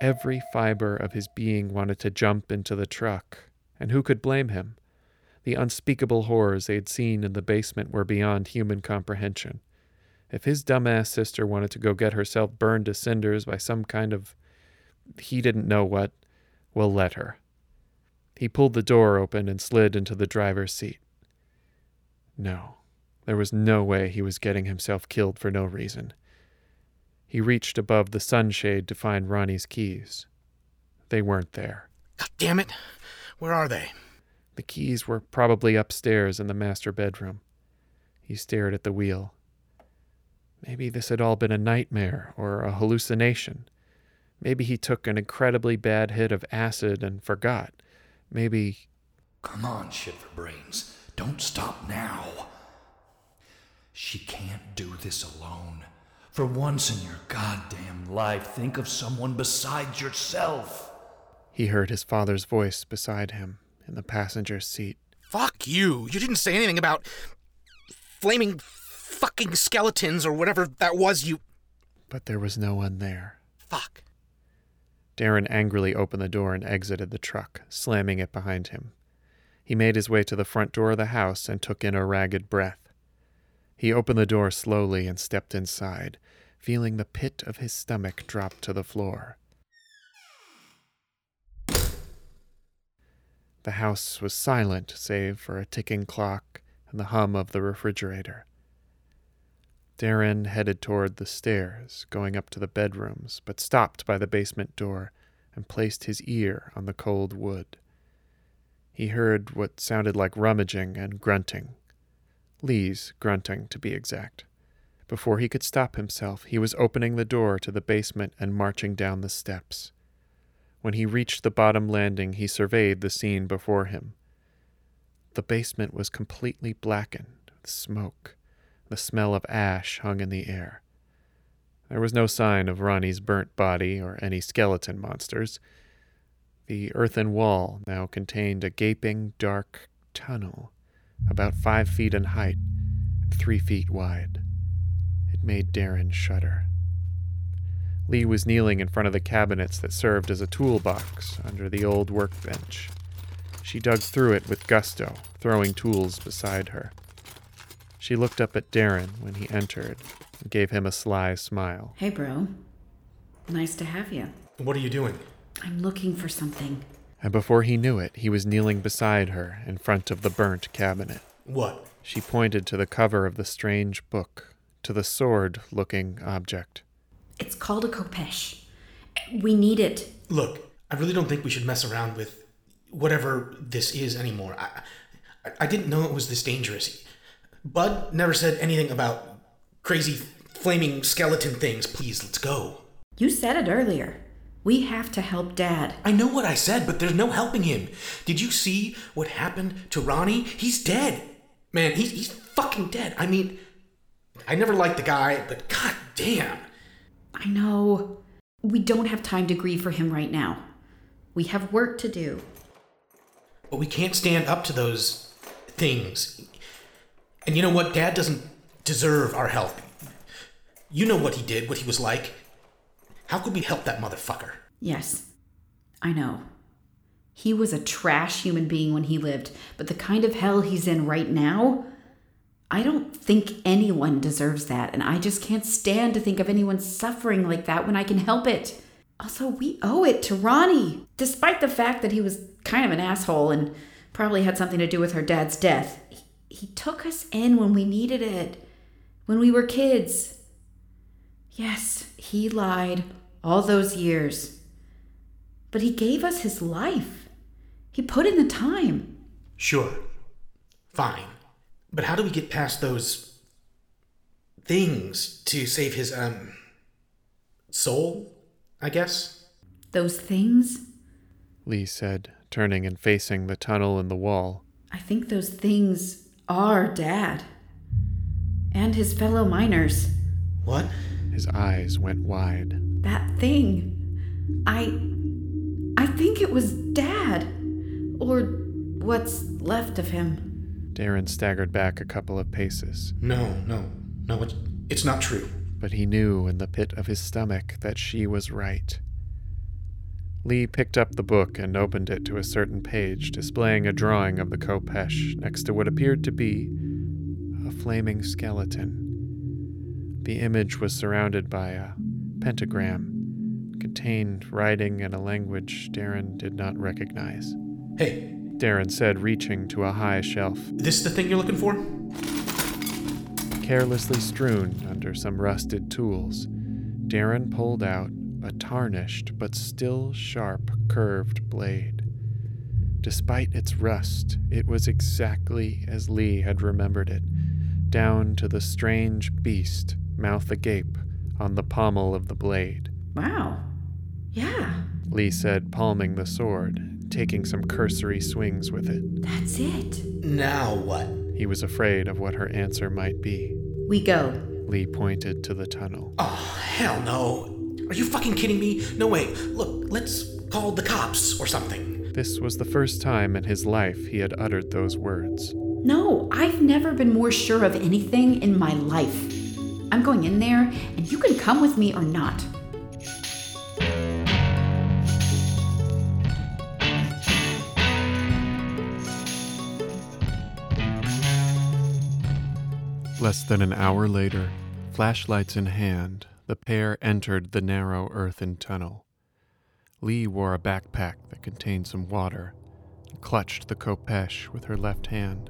Every fiber of his being wanted to jump into the truck, and who could blame him? The unspeakable horrors they had seen in the basement were beyond human comprehension. If his dumbass sister wanted to go get herself burned to cinders by some kind of he didn't know what, well, let her. He pulled the door open and slid into the driver's seat. No, there was no way he was getting himself killed for no reason. He reached above the sunshade to find Ronny's keys. They weren't there. God damn it. Where are they? The keys were probably upstairs in the master bedroom. He stared at the wheel. Maybe this had all been a nightmare or a hallucination. Maybe he took an incredibly bad hit of acid and forgot. Maybe. Come on, shit for brains. Don't stop now. She can't do this alone. For once in your goddamn life, think of someone besides yourself. He heard his father's voice beside him in the passenger seat. Fuck you. You didn't say anything about flaming fucking skeletons or whatever that was you. But there was no one there. Fuck. Daren angrily opened the door and exited the truck, slamming it behind him. He made his way to the front door of the house and took in a ragged breath. He opened the door slowly and stepped inside, feeling the pit of his stomach drop to the floor. The house was silent, save for a ticking clock and the hum of the refrigerator. Daren headed toward the stairs, going up to the bedrooms, but stopped by the basement door and placed his ear on the cold wood. He heard what sounded like rummaging and grunting. Leigh's grunting, to be exact. Before he could stop himself, he was opening the door to the basement and marching down the steps. When he reached the bottom landing, he surveyed the scene before him. The basement was completely blackened with smoke. The smell of ash hung in the air. There was no sign of Ronny's burnt body or any skeleton monsters. The earthen wall now contained a gaping, dark tunnel, about five feet in height and three feet wide. It made Daren shudder. Leigh was kneeling in front of the cabinets that served as a toolbox under the old workbench. She dug through it with gusto, throwing tools beside her. She looked up at Daren when he entered and gave him a sly smile. Hey, bro. Nice to have you. What are you doing? I'm looking for something. And before he knew it, he was kneeling beside her in front of the burnt cabinet. What? She pointed to the cover of the strange book, to the sword looking object. It's called a Khopesh. We need it. Look, I really don't think we should mess around with whatever this is anymore. I, I, I didn't know it was this dangerous. Bud never said anything about crazy flaming skeleton things. Please, let's go. You said it earlier. We have to help Dad. I know what I said, but there's no helping him. Did you see what happened to Ronny? He's dead. Man, he's, he's fucking dead. I mean, I never liked the guy, but god damn. I know. We don't have time to grieve for him right now. We have work to do. But we can't stand up to those things. And you know what? Dad doesn't deserve our help. You know what he did, what he was like. How could we help that motherfucker? Yes, I know. He was a trash human being when he lived, but the kind of hell he's in right now, I don't think anyone deserves that, and I just can't stand to think of anyone suffering like that when I can help it. Also, we owe it to Ronny, despite the fact that he was kind of an asshole and probably had something to do with her dad's death. He, he took us in when we needed it, when we were kids. Yes, he lied all those years. But he gave us his life. He put in the time. Sure. Fine. But how do we get past those things to save his, um, soul? I guess? Those things? Leigh said, turning and facing the tunnel in the wall. I think those things are Dad. And his fellow miners. What? His eyes went wide. That thing. I. I think it was Dad. Or what's left of him. Daren staggered back a couple of paces, No, no, no, it's, it's not true. but he knew in the pit of his stomach that she was right. Leigh picked up the book and opened it to a certain page displaying a drawing of the Khopesh next to what appeared to be a flaming skeleton. The image was surrounded by a pentagram, contained writing in a language Daren did not recognize. Hey, Daren said, reaching to a high shelf. this the thing you're looking for? Carelessly strewn under some rusted tools, Daren pulled out a tarnished but still sharp curved blade. Despite its rust, it was exactly as Leigh had remembered it, down to the strange beast, mouth agape, on the pommel of the blade. Wow. Yeah, Leigh said, palming the sword, taking some cursory swings with it. that's it. Now what? He was afraid of what her answer might be. We go. Leigh pointed to the tunnel. Oh, hell no. Are you fucking kidding me? No way. Look, let's call the cops or something. This was the first time in his life he had uttered those words. No, I've never been more sure of anything in my life. I'm going in there, and you can come with me or not. Less than an hour later, flashlights in hand, the pair entered the narrow earthen tunnel. Leigh wore a backpack that contained some water and clutched the Khopesh with her left hand.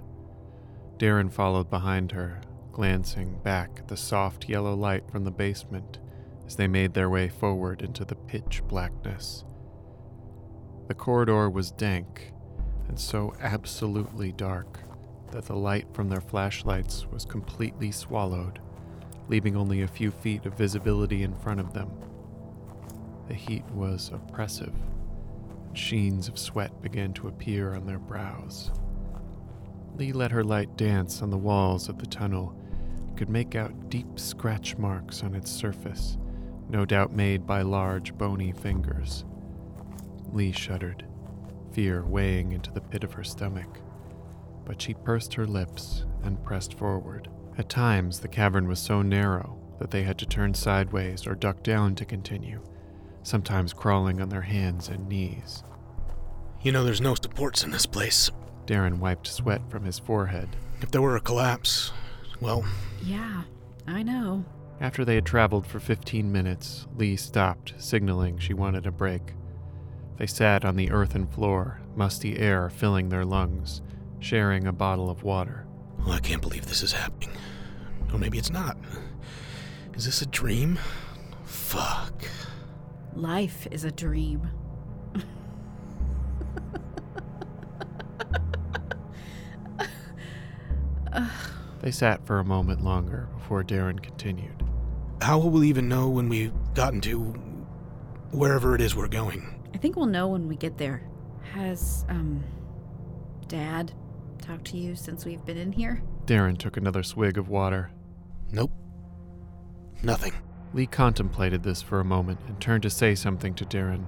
Daren followed behind her, glancing back at the soft yellow light from the basement as they made their way forward into the pitch blackness. The corridor was dank and so absolutely dark that the light from their flashlights was completely swallowed, leaving only a few feet of visibility in front of them. The heat was oppressive, and sheens of sweat began to appear on their brows. Leigh let her light dance on the walls of the tunnel, could make out deep scratch marks on its surface, no doubt made by large, bony fingers. Leigh shuddered, fear weighing into the pit of her stomach. But she pursed her lips and pressed forward. At times, the cavern was so narrow that they had to turn sideways or duck down to continue, sometimes crawling on their hands and knees. You know, there's no supports in this place. Daren wiped sweat from his forehead. If there were a collapse, well, Yeah, I know. After they had traveled for 15 minutes, Leigh stopped, signaling she wanted a break. They sat on the earthen floor, musty air filling their lungs, sharing a bottle of water. Well, I can't believe this is happening. Or maybe it's not. Is this a dream? Fuck. Life is a dream. They sat for a moment longer before Daren continued. How will we even know when we've gotten to wherever it is we're going? I think we'll know when we get there. Has, um, Dad talked to you since we've been in here? Daren took another swig of water. Nope. Nothing. Leigh contemplated this for a moment and turned to say something to Daren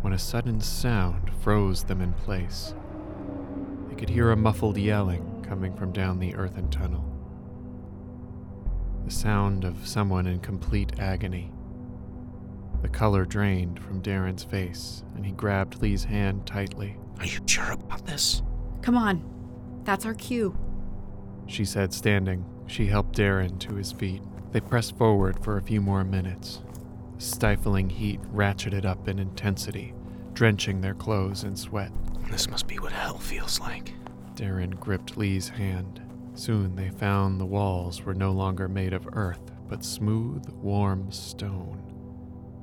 when a sudden sound froze them in place. They could hear a muffled yelling coming from down the earthen tunnel. The sound of someone in complete agony. The color drained from Darren's face, and he grabbed Lee's hand tightly. Are you sure about this? Come on. That's our cue. She said, standing. She helped Daren to his feet. They pressed forward for a few more minutes. Stifling heat ratcheted up in intensity, drenching their clothes in sweat. This must be what hell feels like. Daren gripped Leigh's hand. Soon they found the walls were no longer made of earth, but smooth, warm stone.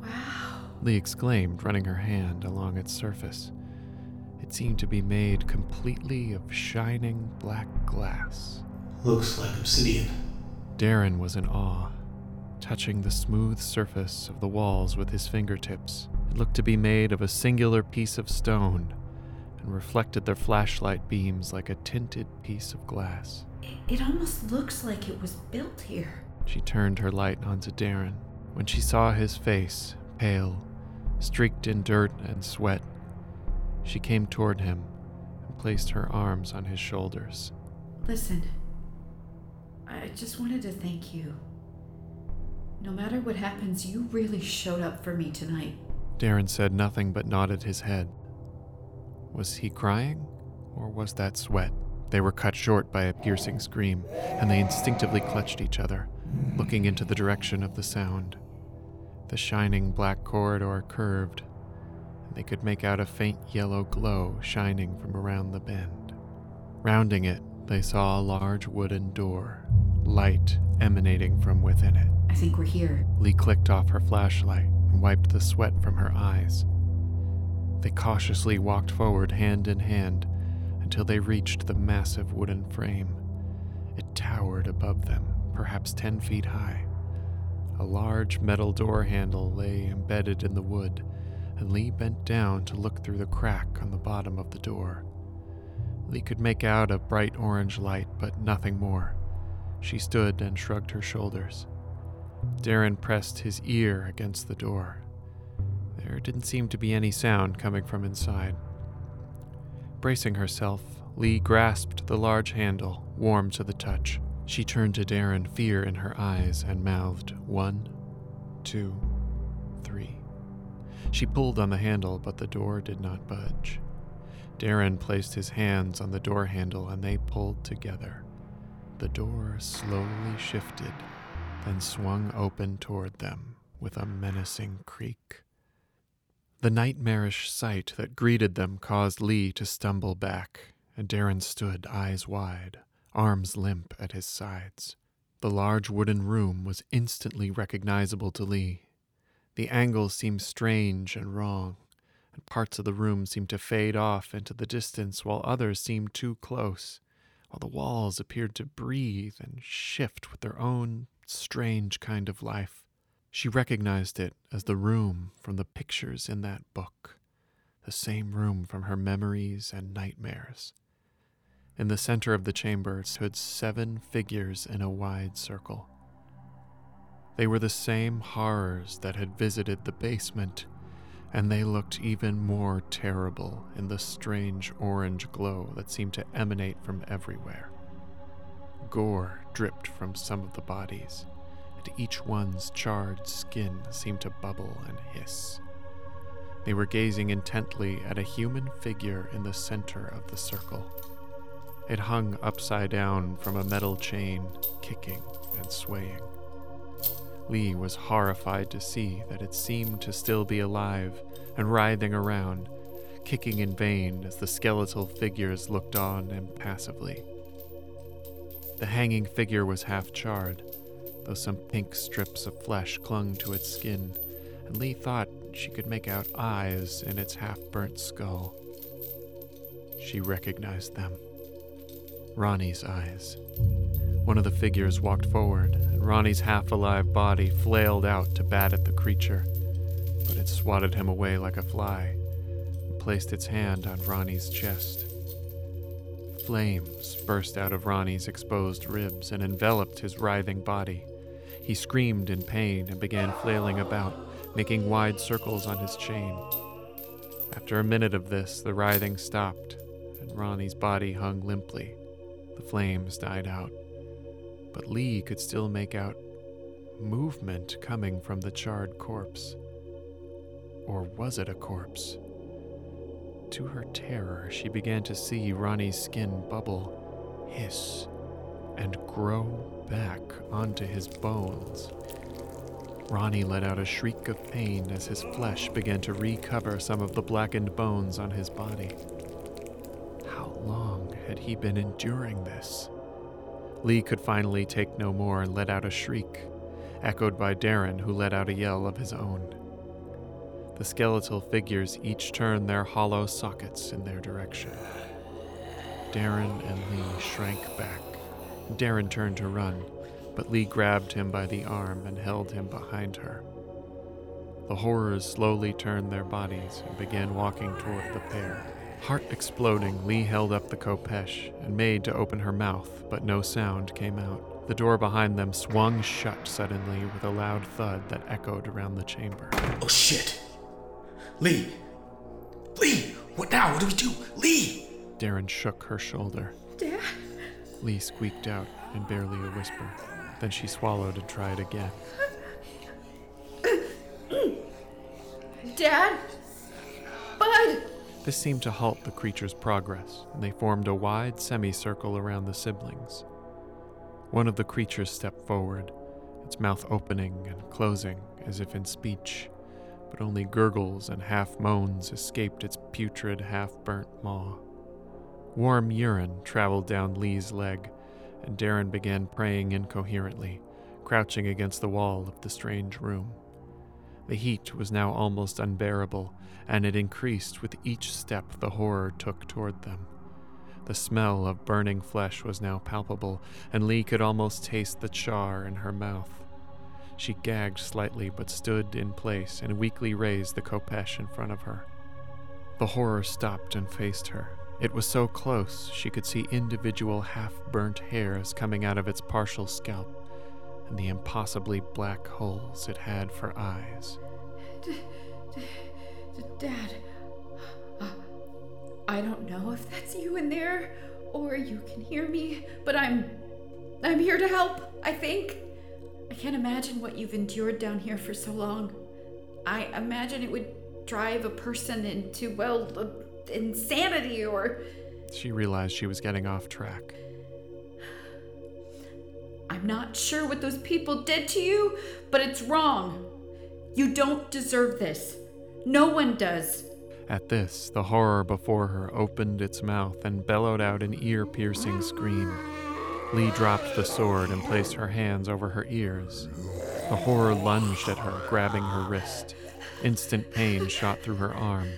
Wow. Leigh exclaimed, running her hand along its surface. It seemed to be made completely of shining black glass. Looks like obsidian. Daren was in awe, touching the smooth surface of the walls with his fingertips. It looked to be made of a singular piece of stone and reflected their flashlight beams like a tinted piece of glass. It almost looks like it was built here. She turned her light onto Daren. When she saw his face, pale, streaked in dirt and sweat, she came toward him and placed her arms on his shoulders. Listen, I just wanted to thank you. No matter what happens, you really showed up for me tonight. Daren said nothing but nodded his head. Was he crying, or was that sweat? They were cut short by a piercing scream, and they instinctively clutched each other, looking into the direction of the sound. The shining black corridor curved, they could make out a faint yellow glow shining from around the bend. Rounding it, they saw a large wooden door, light emanating from within it. I think we're here. Leigh clicked off her flashlight and wiped the sweat from her eyes. They cautiously walked forward hand in hand until they reached the massive wooden frame. It towered above them, perhaps ten feet high. A large metal door handle lay embedded in the wood, and Leigh bent down to look through the crack on the bottom of the door. Leigh could make out a bright orange light, but nothing more. She stood and shrugged her shoulders. Daren pressed his ear against the door. There didn't seem to be any sound coming from inside. Bracing herself, Leigh grasped the large handle, warm to the touch. She turned to Daren, fear in her eyes, and mouthed, One, two. She pulled on the handle, but the door did not budge. Daren placed his hands on the door handle and they pulled together. The door slowly shifted, then swung open toward them with a menacing creak. The nightmarish sight that greeted them caused Leigh to stumble back, and Daren stood eyes wide, arms limp at his sides. The large wooden room was instantly recognizable to Leigh. The angles seemed strange and wrong, and parts of the room seemed to fade off into the distance while others seemed too close, while the walls appeared to breathe and shift with their own strange kind of life. She recognized it as the room from the pictures in that book, the same room from her memories and nightmares. In the center of the chamber stood seven figures in a wide circle. They were the same horrors that had visited the basement, and they looked even more terrible in the strange orange glow that seemed to emanate from everywhere. Gore dripped from some of the bodies, and each one's charred skin seemed to bubble and hiss. They were gazing intently at a human figure in the center of the circle. It hung upside down from a metal chain, kicking and swaying. Leigh was horrified to see that it seemed to still be alive and writhing around, kicking in vain as the skeletal figures looked on impassively. The hanging figure was half charred, though some pink strips of flesh clung to its skin, and Leigh thought she could make out eyes in its half burnt skull. She recognized them. Ronny's eyes. One of the figures walked forward, and Ronny's half alive body flailed out to bat at the creature, but it swatted him away like a fly and placed its hand on Ronny's chest. Flames burst out of Ronny's exposed ribs and enveloped his writhing body. He screamed in pain and began flailing about, making wide circles on his chain. After a minute of this, the writhing stopped, and Ronny's body hung limply. The flames died out but Leigh could still make out movement coming from the charred corpse. Or was it a corpse? To her terror, she began to see Ronny's skin bubble, hiss, and grow back onto his bones. Ronny let out a shriek of pain as his flesh began to recover some of the blackened bones on his body. How long had he been enduring this? Leigh could finally take no more and let out a shriek, echoed by Daren, who let out a yell of his own. The skeletal figures each turned their hollow sockets in their direction. Daren and Leigh shrank back. Daren turned to run, but Leigh grabbed him by the arm and held him behind her. The horrors slowly turned their bodies and began walking toward the pair. Heart exploding, Leigh held up the khopesh and made to open her mouth, but no sound came out. The door behind them swung shut suddenly with a loud thud that echoed around the chamber. Oh shit! Leigh! Leigh! What now? What do we do? Leigh! Daren shook her shoulder. Dad? Leigh squeaked out in barely a whisper. Then she swallowed and tried again. Dad? Bud? This seemed to halt the creature's progress, and they formed a wide semicircle around the siblings. One of the creatures stepped forward, its mouth opening and closing as if in speech, but only gurgles and half moans escaped its putrid, half burnt maw. Warm urine traveled down Leigh's leg, and Daren began praying incoherently, crouching against the wall of the strange room. The heat was now almost unbearable, and it increased with each step the horror took toward them. The smell of burning flesh was now palpable, and Leigh could almost taste the char in her mouth. She gagged slightly but stood in place and weakly raised the khopesh in front of her. The horror stopped and faced her. It was so close she could see individual half burnt hairs coming out of its partial scalp and the impossibly black holes it had for eyes. Dad, uh, I don't know if that's you in there or you can hear me, but I'm I'm here to help, I think. I can't imagine what you've endured down here for so long. I imagine it would drive a person into well, uh, insanity or She realized she was getting off track. I'm not sure what those people did to you, but it's wrong. You don't deserve this. No one does. At this, the horror before her opened its mouth and bellowed out an ear piercing scream. Leigh dropped the sword and placed her hands over her ears. The horror lunged at her, grabbing her wrist. Instant pain shot through her arm.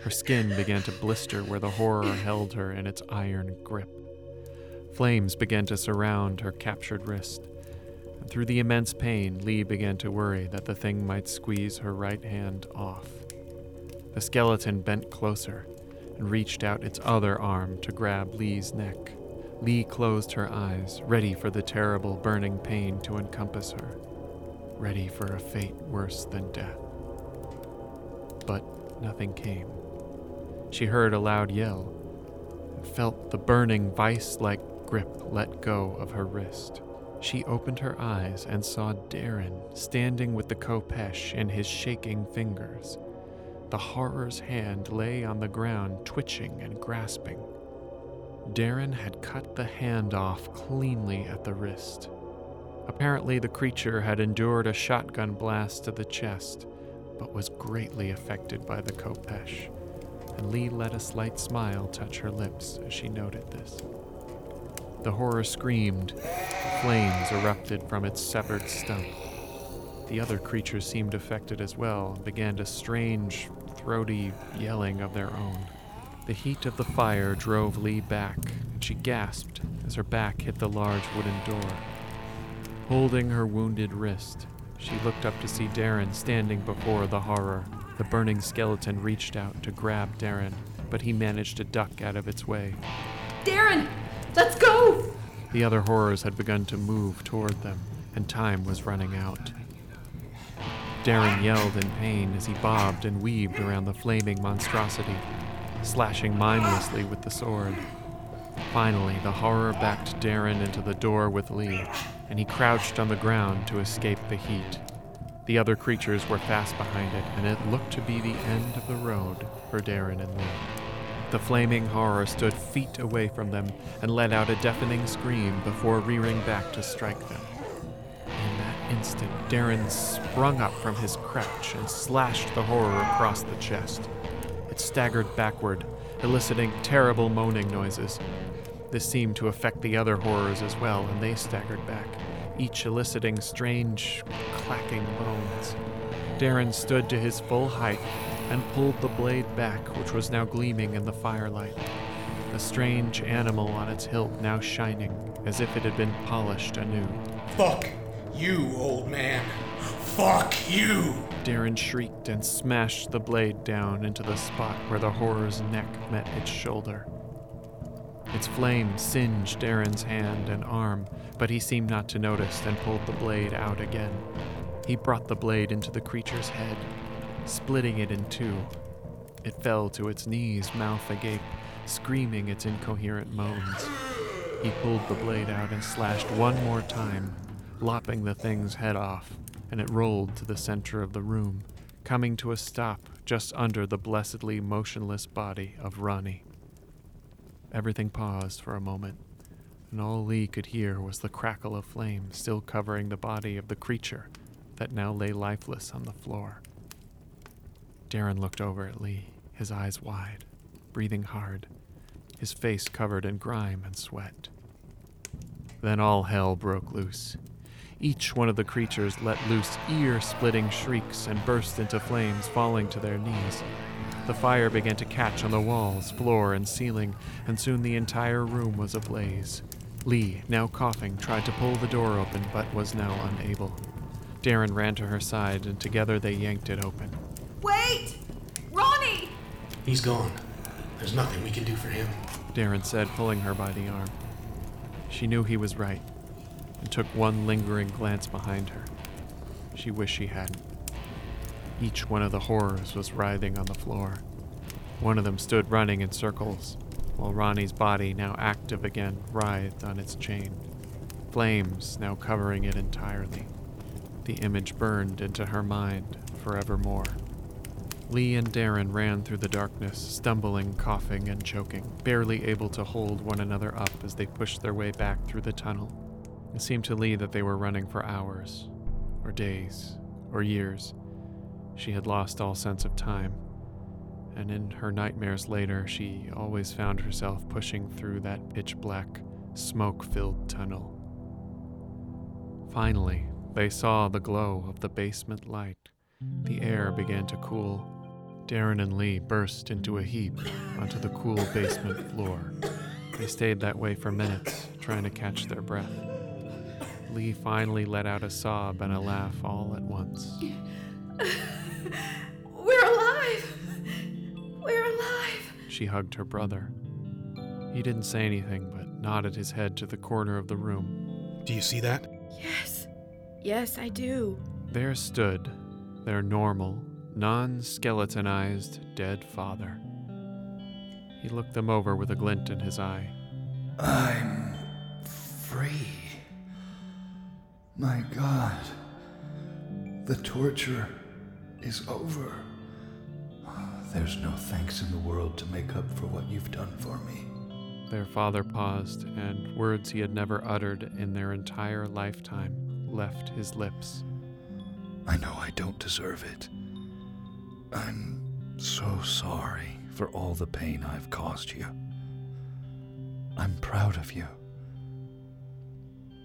Her skin began to blister where the horror held her in its iron grip. Flames began to surround her captured wrist. Through the immense pain, Leigh began to worry that the thing might squeeze her right hand off. The skeleton bent closer, and reached out its other arm to grab Leigh's neck. Leigh closed her eyes, ready for the terrible burning pain to encompass her, ready for a fate worse than death. But nothing came. She heard a loud yell and felt the burning vice like grip let go of her wrist. She opened her eyes and saw Daren standing with the Khopesh in his shaking fingers. The horror's hand lay on the ground, twitching and grasping. Daren had cut the hand off cleanly at the wrist. Apparently, the creature had endured a shotgun blast to the chest, but was greatly affected by the Khopesh, and Leigh let a slight smile touch her lips as she noted this. The horror screamed. Flames erupted from its severed stump. The other creatures seemed affected as well and began a strange, throaty yelling of their own. The heat of the fire drove Leigh back, and she gasped as her back hit the large wooden door. Holding her wounded wrist, she looked up to see Daren standing before the horror. The burning skeleton reached out to grab Daren, but he managed to duck out of its way. Daren, let's go! The other horrors had begun to move toward them, and time was running out. Daren yelled in pain as he bobbed and weaved around the flaming monstrosity, slashing mindlessly with the sword. Finally, the horror backed Daren into the door with Leigh, and he crouched on the ground to escape the heat. The other creatures were fast behind it, and it looked to be the end of the road for Daren and Leigh. The flaming horror stood feet away from them and let out a deafening scream before rearing back to strike them. In that instant, Daren sprung up from his crouch and slashed the horror across the chest. It staggered backward, eliciting terrible moaning noises. This seemed to affect the other horrors as well, and they staggered back, each eliciting strange, clacking moans. Daren stood to his full height and pulled the blade back, which was now gleaming in the firelight. A strange animal on its hilt now shining, as if it had been polished anew. Fuck you, old man. Fuck you. Daren shrieked and smashed the blade down into the spot where the horror's neck met its shoulder. Its flame singed Daren's hand and arm, but he seemed not to notice and pulled the blade out again. He brought the blade into the creature's head, splitting it in two. It fell to its knees, mouth agape, screaming its incoherent moans. He pulled the blade out and slashed one more time, lopping the thing's head off, and it rolled to the center of the room, coming to a stop just under the blessedly motionless body of Ronny. Everything paused for a moment, and all Leigh could hear was the crackle of flame still covering the body of the creature that now lay lifeless on the floor. Daren looked over at Leigh, his eyes wide, breathing hard, his face covered in grime and sweat. Then all hell broke loose. Each one of the creatures let loose ear splitting shrieks and burst into flames, falling to their knees. The fire began to catch on the walls, floor, and ceiling, and soon the entire room was ablaze. Leigh, now coughing, tried to pull the door open, but was now unable. Daren ran to her side, and together they yanked it open. Wait! Ronny! He's gone. There's nothing we can do for him. Daren said, pulling her by the arm. She knew he was right, and took one lingering glance behind her. She wished she hadn't. Each one of the horrors was writhing on the floor. One of them stood running in circles, while Ronny's body, now active again, writhed on its chain, flames now covering it entirely. The image burned into her mind forevermore. Leigh and Daren ran through the darkness, stumbling, coughing, and choking, barely able to hold one another up as they pushed their way back through the tunnel. It seemed to Leigh that they were running for hours, or days, or years. She had lost all sense of time, and in her nightmares later, she always found herself pushing through that pitch black, smoke filled tunnel. Finally, they saw the glow of the basement light. The air began to cool. Daren and Leigh burst into a heap onto the cool basement floor. They stayed that way for minutes, trying to catch their breath. Leigh finally let out a sob and a laugh all at once. [laughs] We're alive! We're alive! she hugged her brother. He didn't say anything but nodded his head to the corner of the room. Do you see that? Yes. Yes, I do. There stood their normal, non skeletonized dead father. He looked them over with a glint in his eye. I'm free. My God. The torture is over. There's no thanks in the world to make up for what you've done for me. Their father paused, and words he had never uttered in their entire lifetime left his lips. I know I don't deserve it. I'm so sorry for all the pain I've caused you. I'm proud of you.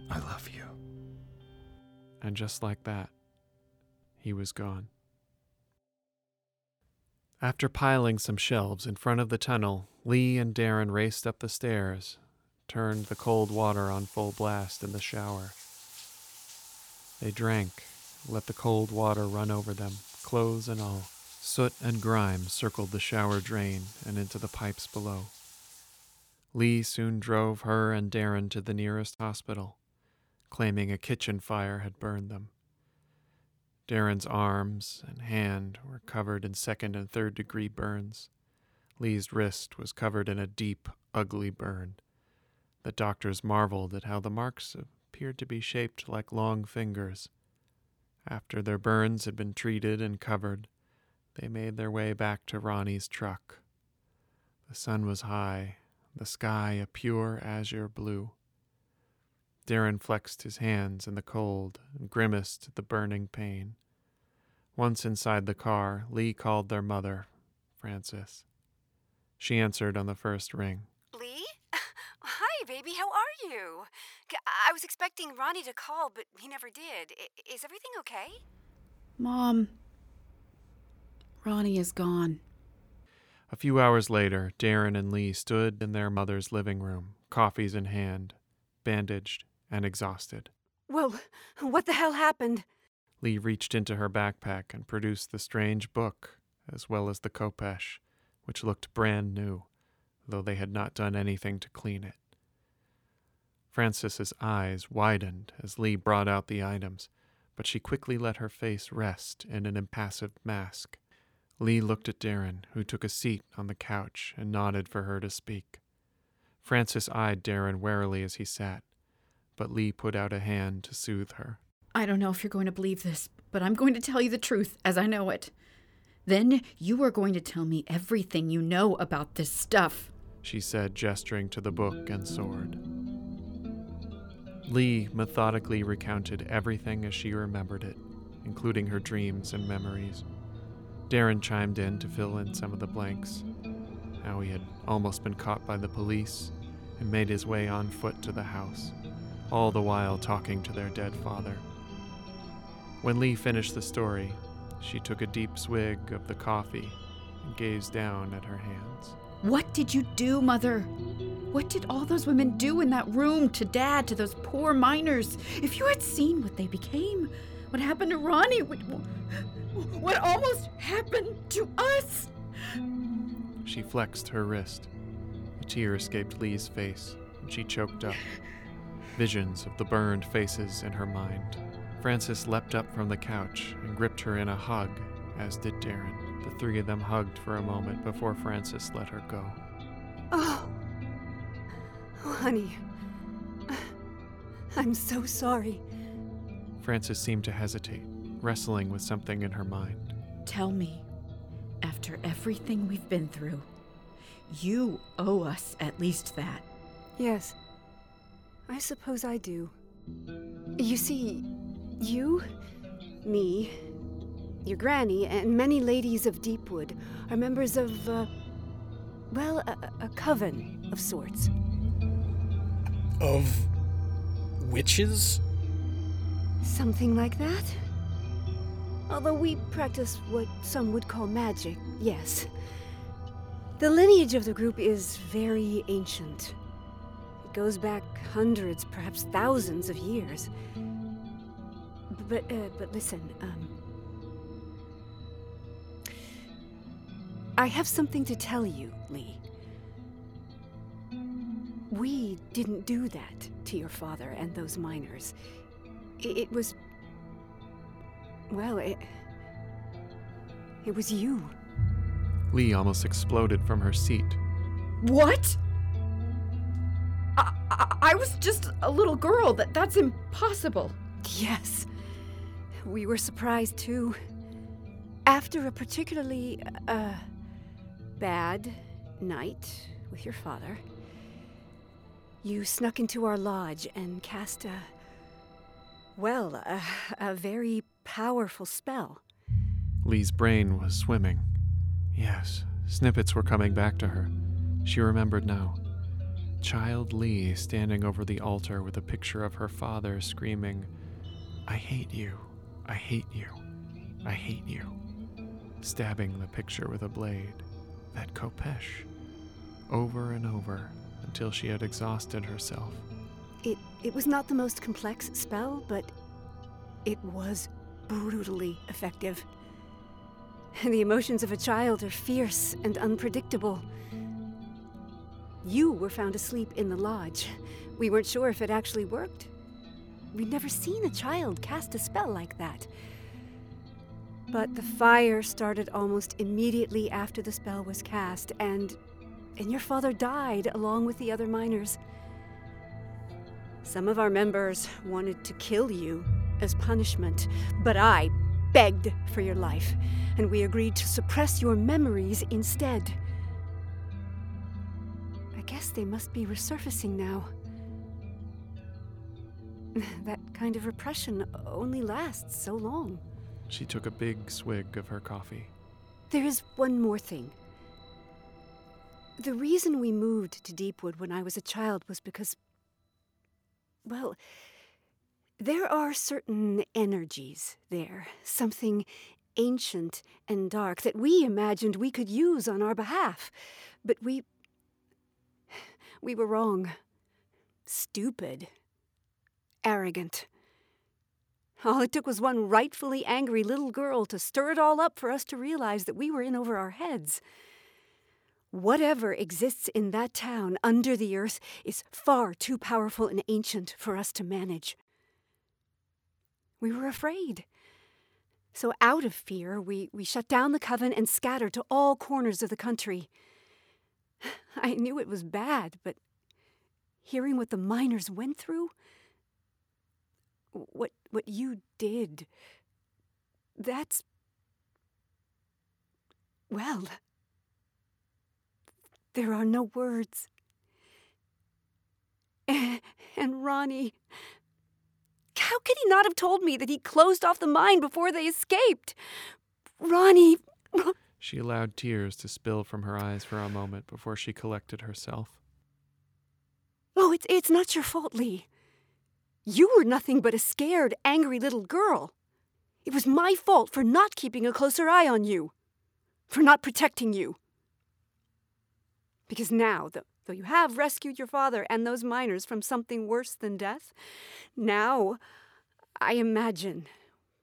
I love you. And just like that, he was gone. After piling some shelves in front of the tunnel, Leigh and Daren raced up the stairs, turned the cold water on full blast in the shower. They drank, let the cold water run over them, clothes and all. Soot and grime circled the shower drain and into the pipes below. Leigh soon drove her and Daren to the nearest hospital, claiming a kitchen fire had burned them. Daren's arms and hand were covered in second and third degree burns. Leigh's wrist was covered in a deep, ugly burn. The doctors marveled at how the marks appeared to be shaped like long fingers. After their burns had been treated and covered, they made their way back to Ronny's truck. The sun was high, the sky a pure azure blue. Darren flexed his hands in the cold and grimaced at the burning pain. Once inside the car, Leigh called their mother, Francis. She answered on the first ring. Leigh? [laughs] Hi, baby. How are you? I was expecting Ronny to call, but he never did. I- is everything okay? Mom, Ronny is gone. A few hours later, Daren and Leigh stood in their mother's living room, coffees in hand, bandaged and exhausted. Well, what the hell happened? Leigh reached into her backpack and produced the strange book, as well as the khopesh, which looked brand new, though they had not done anything to clean it. Francis's eyes widened as Leigh brought out the items, but she quickly let her face rest in an impassive mask. Leigh looked at Daren, who took a seat on the couch and nodded for her to speak. Francis eyed Daren warily as he sat, but Leigh put out a hand to soothe her. I don't know if you're going to believe this, but I'm going to tell you the truth as I know it. Then you are going to tell me everything you know about this stuff. she said, gesturing to the book and sword. Leigh methodically recounted everything as she remembered it, including her dreams and memories. Daren chimed in to fill in some of the blanks how he had almost been caught by the police and made his way on foot to the house, all the while talking to their dead father. When Leigh finished the story, she took a deep swig of the coffee and gazed down at her hands. What did you do, Mother? What did all those women do in that room to Dad, to those poor miners? If you had seen what they became, what happened to Ronny, what, what almost happened to us. She flexed her wrist. A tear escaped Leigh's face, and she choked up. Visions of the burned faces in her mind. Francis leapt up from the couch and gripped her in a hug, as did Daren. The three of them hugged for a moment before Francis let her go. Oh, oh honey. I'm so sorry. Francis seemed to hesitate, wrestling with something in her mind. Tell me, after everything we've been through, you owe us at least that. Yes, I suppose I do. You see, you, me, your granny, and many ladies of Deepwood are members of, uh, well, a, a coven of sorts. Of witches? Something like that? Although we practice what some would call magic, yes. The lineage of the group is very ancient. It goes back hundreds, perhaps thousands of years. But, uh, but listen, um. I have something to tell you, Leigh. We didn't do that to your father and those miners. It was. Well, it. It was you. Leigh almost exploded from her seat. What? I, I, I was just a little girl. That that's impossible. Yes. We were surprised too. After a particularly uh, bad night with your father, you snuck into our lodge and cast a. Well, a, a very powerful spell. Leigh's brain was swimming. Yes, snippets were coming back to her. She remembered now. Child Leigh standing over the altar with a picture of her father screaming, I hate you, I hate you, I hate you. Stabbing the picture with a blade. That Khopesh. Over and over until she had exhausted herself. It, it was not the most complex spell, but it was brutally effective. The emotions of a child are fierce and unpredictable. You were found asleep in the lodge. We weren't sure if it actually worked. We'd never seen a child cast a spell like that. But the fire started almost immediately after the spell was cast, and and your father died along with the other miners. Some of our members wanted to kill you as punishment, but I begged for your life, and we agreed to suppress your memories instead. I guess they must be resurfacing now. [laughs] That kind of repression only lasts so long. She took a big swig of her coffee. There is one more thing. The reason we moved to Deepwood when I was a child was because. Well, there are certain energies there, something ancient and dark that we imagined we could use on our behalf. But we. We were wrong. Stupid. Arrogant. All it took was one rightfully angry little girl to stir it all up for us to realize that we were in over our heads. Whatever exists in that town under the earth is far too powerful and ancient for us to manage. We were afraid. So, out of fear, we, we shut down the coven and scattered to all corners of the country. [sighs] I knew it was bad, but hearing what the miners went through, what what you did, that's well, there are no words. [laughs] And Ronny, how could he not have told me that he closed off the mine before they escaped? Ronny, She allowed tears to spill from her eyes for a moment before she collected herself. oh, it's it's not your fault, Leigh. You were nothing but a scared, angry little girl. It was my fault for not keeping a closer eye on you, for not protecting you. Because now, though, though you have rescued your father and those miners from something worse than death, now I imagine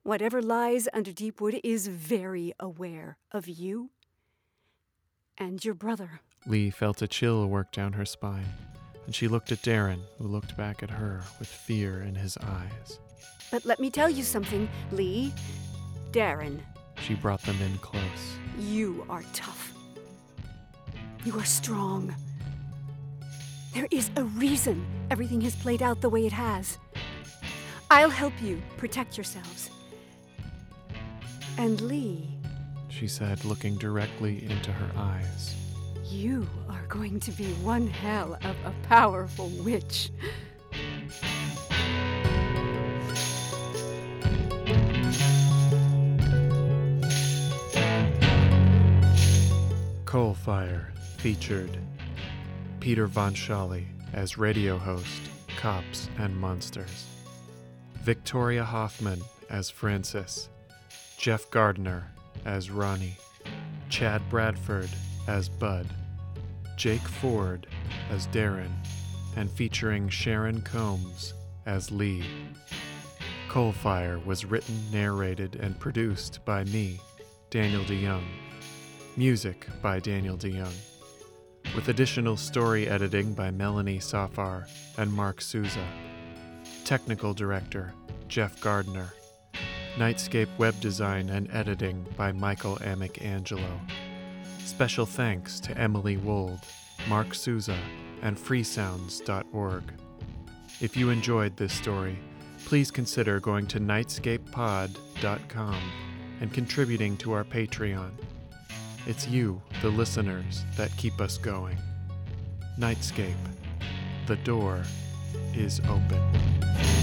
whatever lies under Deepwood is very aware of you and your brother. Leigh felt a chill work down her spine, and she looked at Daren, who looked back at her with fear in his eyes. But let me tell you something, Leigh. Daren, She brought them in close. you are tough. You are strong. There is a reason everything has played out the way it has. I'll help you protect yourselves. And Leigh, She said, looking directly into her eyes. you are going to be one hell of a powerful witch. Coal Fire featured Peter Von Sholly as radio host, Cops and Monsters, Victoria Hoffman as Francis, Jeff Gardner as Ronny, Chad Bradford as Bud, Jake Ford as Daren, and featuring Sharon Combs as Leigh. Coalfire was written, narrated, and produced by me, Daniel DeYoung. Music by Daniel DeYoung. With additional story editing by Melanie Safar and Mark Souza. Technical Director Jeff Gardner. Nightscape web design and editing by Michael Amic-Angelo. Special thanks to Emily Wold, Mark Souza, and freesounds.org. If you enjoyed this story, please consider going to nightscapepod.com and contributing to our Patreon. It's you, the listeners, that keep us going. Nightscape. The door is open.